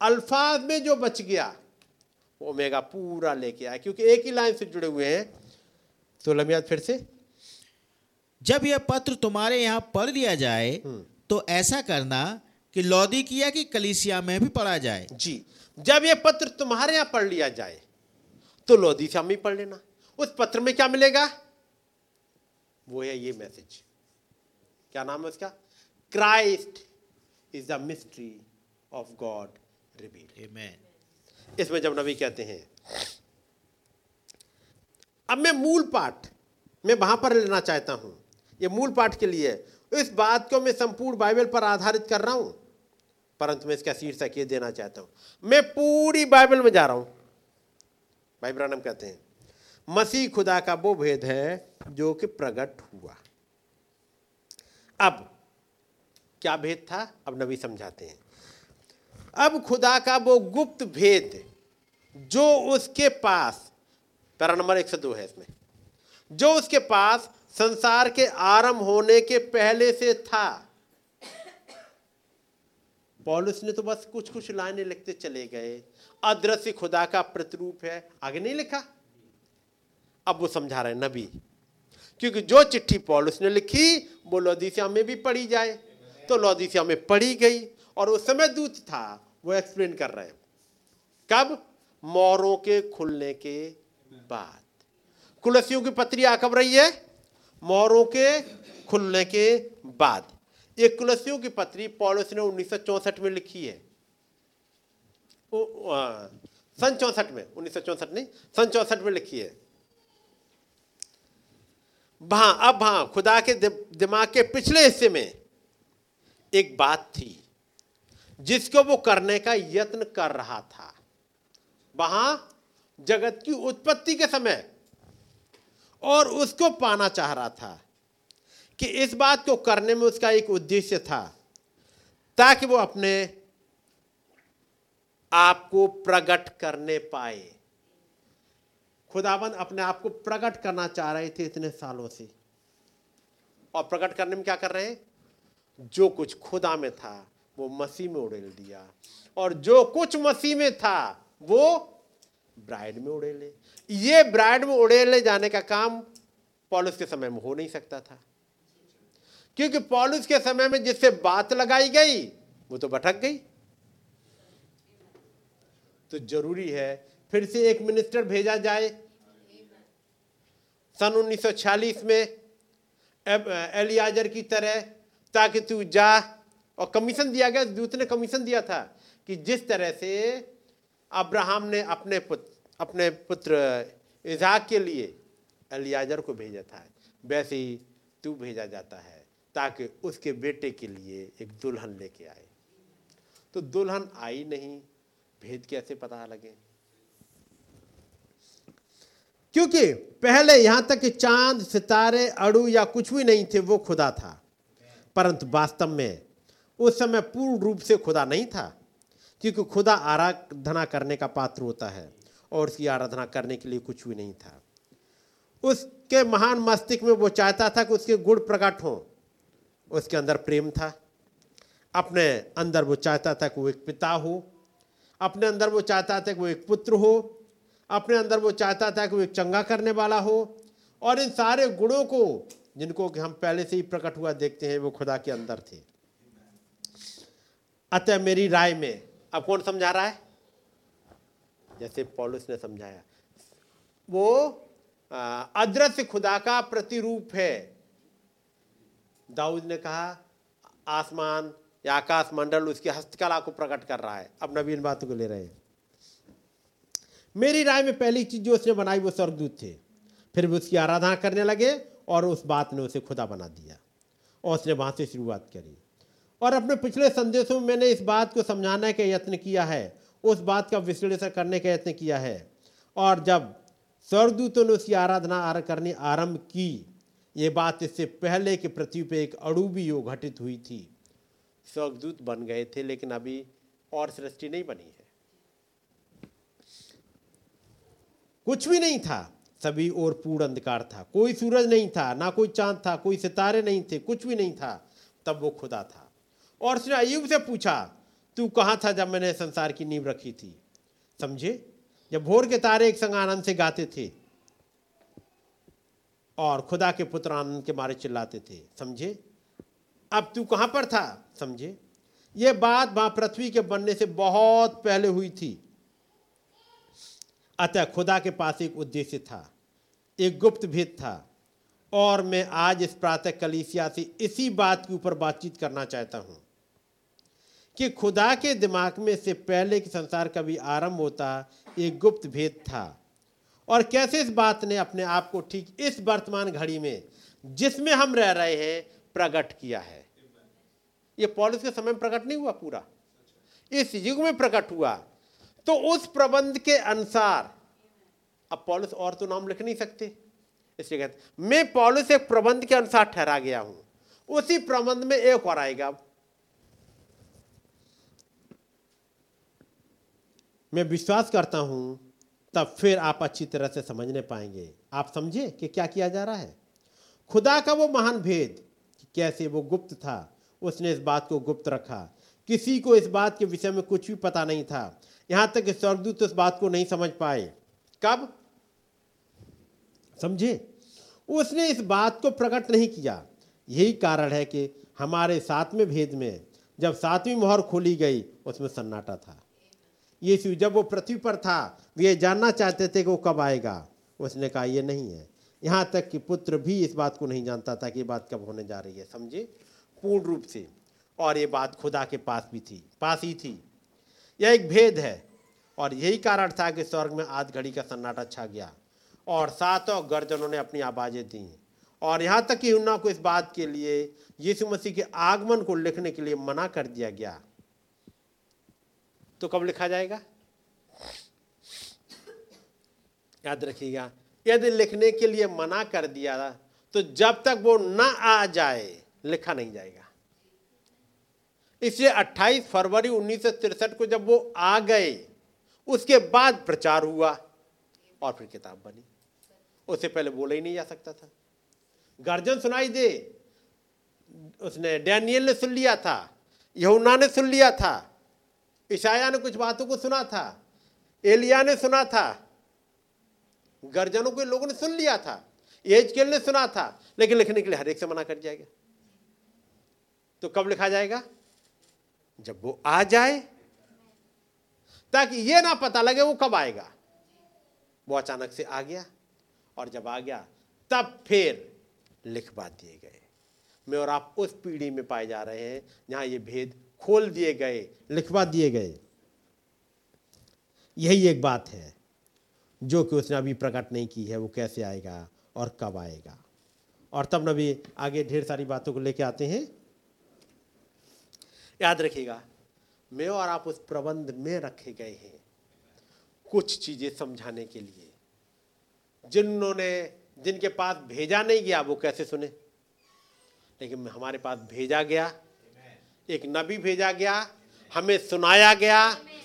अल्फ़ा में जो बच गया वो ओमेगा पूरा लेके आए क्योंकि एक ही लाइन से जुड़े हुए हैं। तो लमियात फिर से। जब यह पत्र तुम्हारे यहाँ पढ़ लिया जाए तो ऐसा करना कि लौदी किया कि कलिसिया में भी पढ़ा जाए। जी जब यह पत्र तुम्हारे यहाँ पढ़ लिया जाए तो लोदीसिया में ही पढ़ लेना। उस पत्र में क्या मिलेगा? वो है ये मैसेज क्या नाम है उसका? Christ is the mystery of God reveal इसमें जब नबी कहते हैं अब मैं मूल पाठ मैं वहाँ पर लेना चाहता हूँ। ये मूल पाठ के लिए इस बात को मैं संपूर्ण बाइबल पर आधारित कर रहा हूँ। परंतु मैं इसका शीर्षक ये देना चाहता हूँ। मैं पूरी बाइबल में जा रहा हूँ। भाई ब्रानम कहते हैं, मसीह खुदा का वो भेद है जो कि प्रकट हुआ। अब क्या भेद था? अब नबी समझाते हैं। अब खुदा का वो गुप्त भेद जो उसके पास, पैरा नंबर एक सौ दो है इसमें, जो उसके पास संसार के आरंभ होने के पहले से था पॉलुस ने तो बस कुछ कुछ लाइनें लिखते चले गए। अदृश्य खुदा का प्रतिरूप है। आगे नहीं लिखा? अब वो समझा रहे नबी। क्योंकि जो चिट्ठी पॉलुस ने लिखी, वो लौदीसिया में भी पढ़ी जाए। तो लौदीसिया में पढ़ी गई और उस समय दूत था। वो एक्सप्लेन कर रहे हैं। कब? मोरों के खुलने के बाद। कुलसियों की पत्रिया कब रही है? मोरों के खुलने के बाद। ये कुलसियों की पत्री पॉलिस ने उन्नीस में लिखी है। ओ, आ, सन चौसठ में उन्नीस नहीं सन चौसठ में लिखी है। वहाँ अब हाँ खुदा के दिमाग के पिछले हिस्से में एक बात थी जिसको वो करने का यत्न कर रहा था। वहाँ जगत की उत्पत्ति के समय और उसको पाना चाह रहा था। कि इस बात को करने में उसका एक उद्देश्य था, ताकि वो अपने आप को प्रकट करने पाए। खुदाबंद अपने आप को प्रकट करना चाह रहे थे इतने सालों से। और प्रकट करने में क्या कर रहे? हैं जो कुछ खुदा में था, वो मसीह में उड़ेल दिया। और जो कुछ मसीह में था, वो ब्राइड में उड़ेले। ये ब्राइड में उड़ेले जाने का काम पॉलिस के समय में हो नहीं सकता था। क्योंकि पॉलिस के समय में जिससे बात लगाई गई, वो तो भटक गई। तो ज़रूरी है फिर से एक मिनिस्टर भेजा जाए। सन 1946 में एलियाजर की तरह ताकि तू जा। और कमीशन दिया गया, दूत ने कमीशन दिया था कि जिस तरह से अब्राहम ने अपने पुत्र अपने पुत्र इजाक के लिए एलियाजर को भेजा था, वैसे ही तू भेजा जाता है। ताकि उसके बेटे के लिए एक दुल्हन लेके आए। तो दुल्हन आई नहीं, भेद कैसे पता लगे? क्योंकि पहले यहाँ तक कि चाँद, सितारे, अड़ू या कुछ भी नहीं थे, वो खुदा था। परंतु वास्तव में उस समय पूर्ण रूप से खुदा नहीं था, क्योंकि खुदा आराधना करने का पात्र होता है और उसकी आराधना करने के लिए कुछ भी नहीं था। उसके महान मस्तिष्क में वो चाहता था कि उसके गुण प्रकट हों। उसके अंदर प्रेम था। अपने अंदर वो चाहता था कि वो एक पिता हो। अपने अंदर वो चाहता था कि वो एक पुत्र हो। अपने अंदर वो चाहता था कि वो एक चंगा करने वाला हो। और इन सारे गुणों को, जिनको हम पहले से ही प्रकट हुआ देखते हैं, वो खुदा के अंदर थे। अतः मेरी राय में, अब कौन समझा रहा है? जैसे पॉलिस ने समझाया। वो अदृश्य खुदा का प्रतिरूप है। दाऊद ने कहा, आसमान या आकाश मंडल उसकी हस्तकला को प्रकट कर रहा है। अब नवीन बातों को ले रहे हैं। मेरी राय में पहली चीज़ जो उसने बनाई, वो स्वर्गदूत थे। फिर भी उसकी आराधना करने लगे और उस बात ने उसे खुदा बना दिया और उसने वहाँ से शुरुआत करी। और अपने पिछले संदेशों में मैंने इस बात को समझाने का यत्न किया है, उस बात का विश्लेषण करने का यत्न किया है। और जब स्वर्गदूतों ने उसकी आराधना करनी आरंभ की ये बात इससे पहले कि पृथ्वी पे एक अड़ूबी योग घटित हुई थी। स्वर्गदूत बन गए थे, लेकिन अभी और सृष्टि नहीं बनी है। कुछ भी नहीं था। सभी और पूर्ण अंधकार था। कोई सूरज नहीं था, ना कोई चाँद था, कोई सितारे नहीं थे, कुछ भी नहीं था। तब वो खुदा था। और उसने अयुब से पूछा, तू कहाँ था जब मैंने संसार की नींव रखी थी? समझे? जब भोर के तारे एक संग आनंद से गाते थे और खुदा के पुत्र आनंद के मारे चिल्लाते थे, समझे? अब तू कहाँ पर था? समझे? ये बात वहाँ पृथ्वी के बनने से बहुत पहले हुई थी। अतः खुदा के पास एक उद्देश्य था, एक गुप्त भेद था, और मैं आज इस प्रातः कलीसिया से इसी बात के ऊपर बातचीत करना चाहता हूँ कि खुदा के दिमाग में से पहले कि संसार का भी आरंभ होता एक गुप्त भेद था। और कैसे इस बात ने अपने आप को ठीक इस वर्तमान घड़ी में, जिसमें हम रह रहे हैं, प्रकट किया है। ये पॉलिस के समय में प्रकट नहीं हुआ पूरा। इस युग में प्रकट हुआ। तो उस प्रबंध के अनुसार, अब पॉलिस और तो नाम लिख नहीं सकते। इसलिए कहते मैं पॉलिस एक प्रबंध के अनुसार ठहरा गया हूँ। उसी प्रबंध में एक और आएगा। मैं विश्वास करता हूँ तब फिर आप अच्छी तरह से समझने पाएँगे। आप समझे कि क्या किया जा रहा है? खुदा का वो महान भेद कैसे वो गुप्त था, उसने इस बात को गुप्त रखा। किसी को इस बात के विषय में कुछ भी पता नहीं था। यहाँ तक स्वर्गदूत इस बात को नहीं समझ पाए। कब? समझे, उसने इस बात को प्रकट नहीं किया। यही कारण है कि हमारे सातवें भेद में, जब सातवीं मोहर खोली गई, उसमें सन्नाटा था। यीशु जब वो पृथ्वी पर था, वे जानना चाहते थे कि वो कब आएगा। उसने कहा, ये नहीं है। यहाँ तक कि पुत्र भी इस बात को नहीं जानता था कि ये बात कब होने जा रही है, समझे? पूर्ण रूप से। और ये बात खुदा के पास भी थी, पास ही थी। यह एक भेद है। और यही कारण था कि स्वर्ग में आध घड़ी का सन्नाटा छा गया। और सातों गर्जनों ने अपनी आवाज़ें दी। और यहाँ तक कि उन्ना को इस बात के लिए, यीशु मसीह के आगमन को लिखने के लिए मना कर दिया गया। तो कब लिखा जाएगा? याद रखिएगा, यदि लिखने के लिए मना कर दिया तो जब तक वो ना आ जाए, लिखा नहीं जाएगा। इसलिए 28 फरवरी उन्नीस को जब वो आ गए, उसके बाद प्रचार हुआ और फिर किताब बनी। उससे पहले बोला ही नहीं जा सकता था। गर्जन सुनाई दे, उसने डैनियल ने सुन लिया था यहुना ने सुन लिया था ईशाया ने कुछ बातों को सुना था, एलिया ने सुना था, गर्जनों के लोगों ने सुन लिया था, एजकेल ने सुना था, लेकिन लिखने के लिए हर एक से मना कर जाएगा तो कब लिखा जाएगा? जब वो आ जाए, ताकि ये ना पता लगे वो कब आएगा। वो अचानक से आ गया, और जब आ गया, तब फिर लिखवा दिए गए। मैं और आप उस पीढ़ी में पाए जा रहे हैं, जहाँ ये भेद खोल दिए गए, लिखवा दिए गए। यही एक बात है, जो कि उसने अभी प्रकट नहीं की है, वो कैसे आएगा और कब आएगा। और तब नबी आगे ढेर सारी बातों को लेके आते हैं। याद रखिएगा, मैं और आप उस प्रबंध में रखे गए हैं, कुछ चीज़ें समझाने के लिए। जिन्होंने, जिनके पास भेजा नहीं गया, वो कैसे सुने? लेकिन हमारे पास भेजा गया एक नबी भेजा गया, हमें सुनाया गया,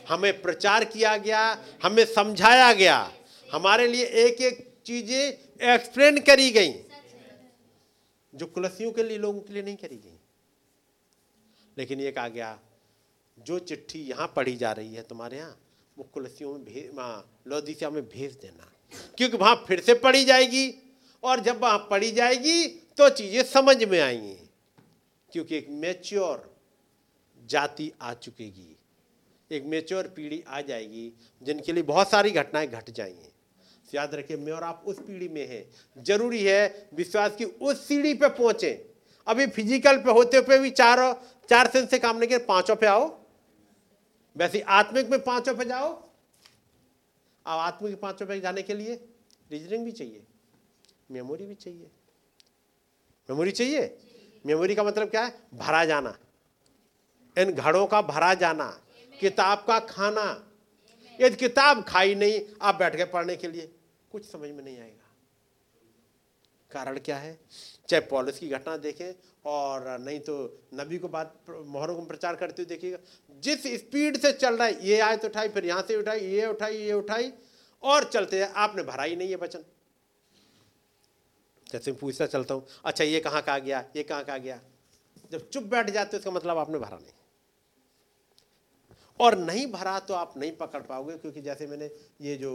हमें प्रचार किया गया, हमें समझाया गया। हमारे लिए एक एक चीज़ें एक्सप्लेन करी गई, जो कुलसियों के लिए, लोगों के लिए नहीं करी गई। लेकिन एक आ गया, जो चिट्ठी यहाँ पढ़ी जा रही है तुम्हारे यहाँ, वो कुलसियों में भेज लोदिसिया में भेज देना। क्योंकि वहाँ फिर से पढ़ी जाएगी, और जब वहाँ पढ़ी जाएगी तो चीज़ें समझ में आएँगी। क्योंकि एक मेच्योर जाति आ चुकेगी। एक मेच्योर पीढ़ी आ जाएगी, जिनके लिए बहुत सारी घटनाएँ घट जाएँगी। तो याद रखिए, मैं और आप उस पीढ़ी में हैं। ज़रूरी है विश्वास की उस सीढ़ी पे पहुँचे। अभी फ़िज़िकल पे होते हुए भी चार चार सेंस से काम नहीं किया, पाँचों पे आओ। वैसे आत्मिक में पाँचों पे जाओ। अब आत्मिक पाँचों पे जाने के लिए रीजनिंग भी चाहिए। मेमोरी भी चाहिए। मेमोरी चाहिए? मेमोरी का मतलब क्या है? भरा जाना। इन घड़ों का भरा जाना, किताब का खाना। यदि किताब खाई नहीं, आप बैठ गए पढ़ने के लिए। कुछ समझ में नहीं आएगा। कारण क्या है? चाहे पॉलिस की घटना देखें, और नहीं तो नबी को बात, मोहरों को प्रचार करते हुए देखिएगा। जिस स्पीड से चल रहा है, ये आयत उठाई, फिर यहाँ से उठाई, ये उठाई ये उठाई, और चलते हैं। आपने भरा ही नहीं है वचन। जैसे पूछता चलता हूँ अच्छा ये कहाँ का गया? ये कहाँ का गया? जब चुप बैठ जाते उसका मतलब आपने भरा नहीं। और नहीं भरा तो आप नहीं पकड़ पाओगे, क्योंकि जैसे मैंने ये जो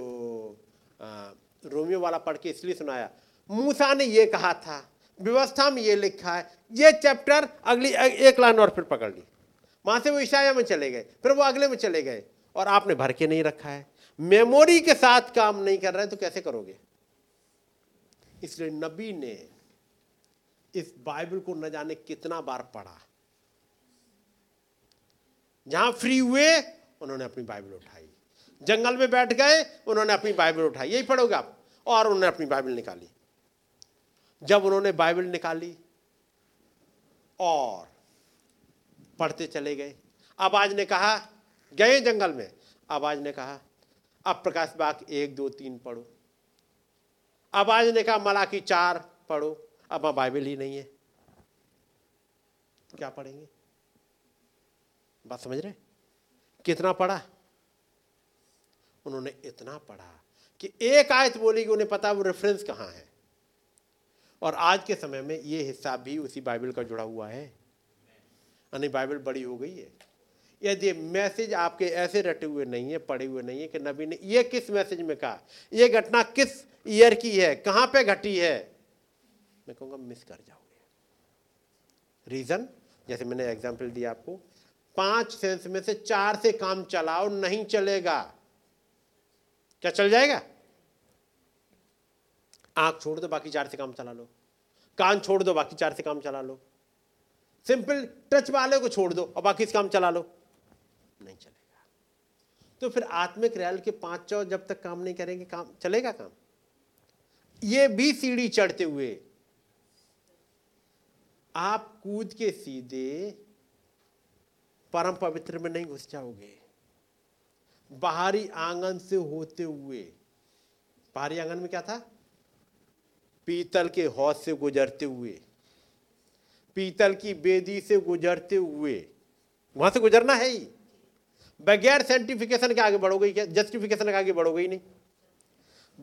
रोमियो वाला पढ़ के इसलिए सुनाया, मूसा ने ये कहा था, व्यवस्था में ये लिखा है, ये चैप्टर अगली एक लाइन और फिर पकड़ ली। वहाँ से वो ईशाया में चले गए, फिर वो अगले में चले गए, और आपने भर के नहीं रखा है। मेमोरी के साथ काम नहीं कर रहे तो कैसे करोगे? इसलिए नबी ने इस बाइबल को न जाने कितना बार पढ़ा। जहाँ फ्री हुए, उन्होंने अपनी बाइबल उठाई। जंगल में बैठ गए, उन्होंने अपनी बाइबल उठाई। यही पढ़ोगे आप। और उन्होंने अपनी बाइबल निकाली। जब उन्होंने बाइबल निकाली, और पढ़ते चले गए। आवाज़ ने कहा, गए जंगल में। आवाज़ ने कहा, अब प्रकाश बाग एक, दो, तीन पढ़ो। आज ने कहा मला की चार पढ़ो। अब बाइबल ही नहीं है। क्या पढ़ेंगे? बात समझ रहे कितना पढ़ा? उन्होंने इतना पढ़ा कि एक आयत बोली कि उन्हें पता वो रेफरेंस कहाँ है। और आज के समय में ये हिस्सा भी उसी बाइबल का जुड़ा हुआ है। यानी बाइबल बड़ी हो गई है। यदि मैसेज आपके ऐसे रटे हुए नहीं है, पढ़े हुए नहीं है कि नबी ने ये किस मैसेज में कहा? यह घटना किस ईयर की है? कहाँ पे घटी है? मैं कहूँगा मिस कर जाओगे। रीजन जैसे मैंने एग्ज़ाम्पल दिया आपको पाँच सेंस में से चार से काम चलाओ, नहीं चलेगा। क्या चल जाएगा? आँख छोड़ दो, बाकी चार से काम चला लो। कान छोड़ दो, बाकी चार से काम चला लो। सिंपल टच वाले को छोड़ दो और बाकी से काम चला लो। नहीं चलेगा। तो फिर आत्मिक रैल के पाँच जब तक काम नहीं करेंगे, काम चलेगा काम? ये भी सीढ़ी चढ़ते हुए आप कूद के सीधे परम पवित्र में नहीं घुस जाओगे। बाहरी आँगन से होते हुए, बाहरी आँगन में क्या था? पीतल के हौज से गुजरते हुए, पीतल की बेदी से गुजरते हुए, वहाँ से गुजरना है ही। बगैर साइंटिफिकेशन के आगे बढ़ोगे क्या? जस्टिफिकेशन के आगे बढ़ोगे ही नहीं।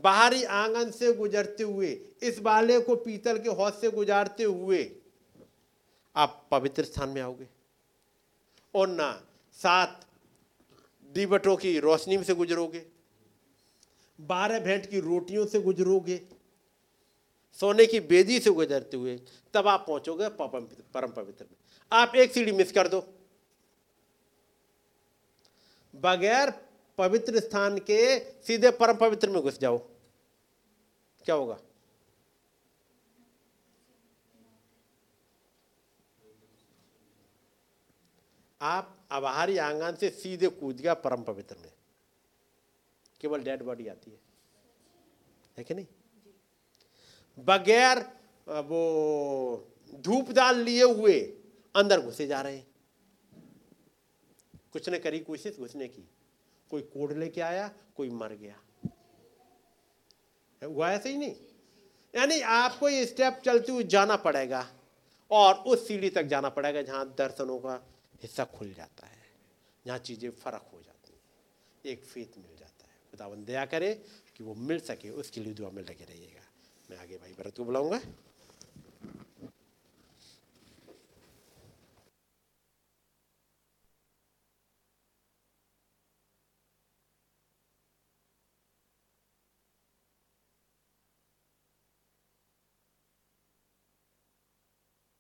बाहरी आँगन से गुजरते हुए, इस बाले को पीतल के हौज से गुजारते हुए, आप पवित्र स्थान में आओगे। और ना सात दीवटों की रोशनी से गुजरोगे, बारह भेंट की रोटियों से गुजरोगे, सोने की बेदी से गुजरते हुए तब आप पहुंचोगे परम पवित्र में। आप एक सीढ़ी मिस कर दो। बगैर पवित्र स्थान के सीधे परम पवित्र में घुस जाओ। क्या होगा? आप अबाहरी आँगन से सीधे कूद गया परम पवित्र में। केवल डेड बॉडी आती है। है कि नहीं? बगैर वो धूप दाल लिए हुए अंदर घुसे जा रहे हैं। कुछ ने करी कोशिश घुसने की। कोई कोड लेके आया, कोई मर गया। हुआ ऐसे ही नहीं? यानी आपको ये स्टेप चलते हुए जाना पड़ेगा और उस सीढ़ी तक जाना पड़ेगा जहाँ दर्शनों का हिस्सा खुल जाता है, जहाँ चीज़ें फ़र्क हो जाती हैं। एक फेत मिल जाता है। खुदावन दया करे कि वो मिल सके, उसके लिए दुआ में लगे रहिएगा। मैं आगे भाई भरत को बुलाऊँगा।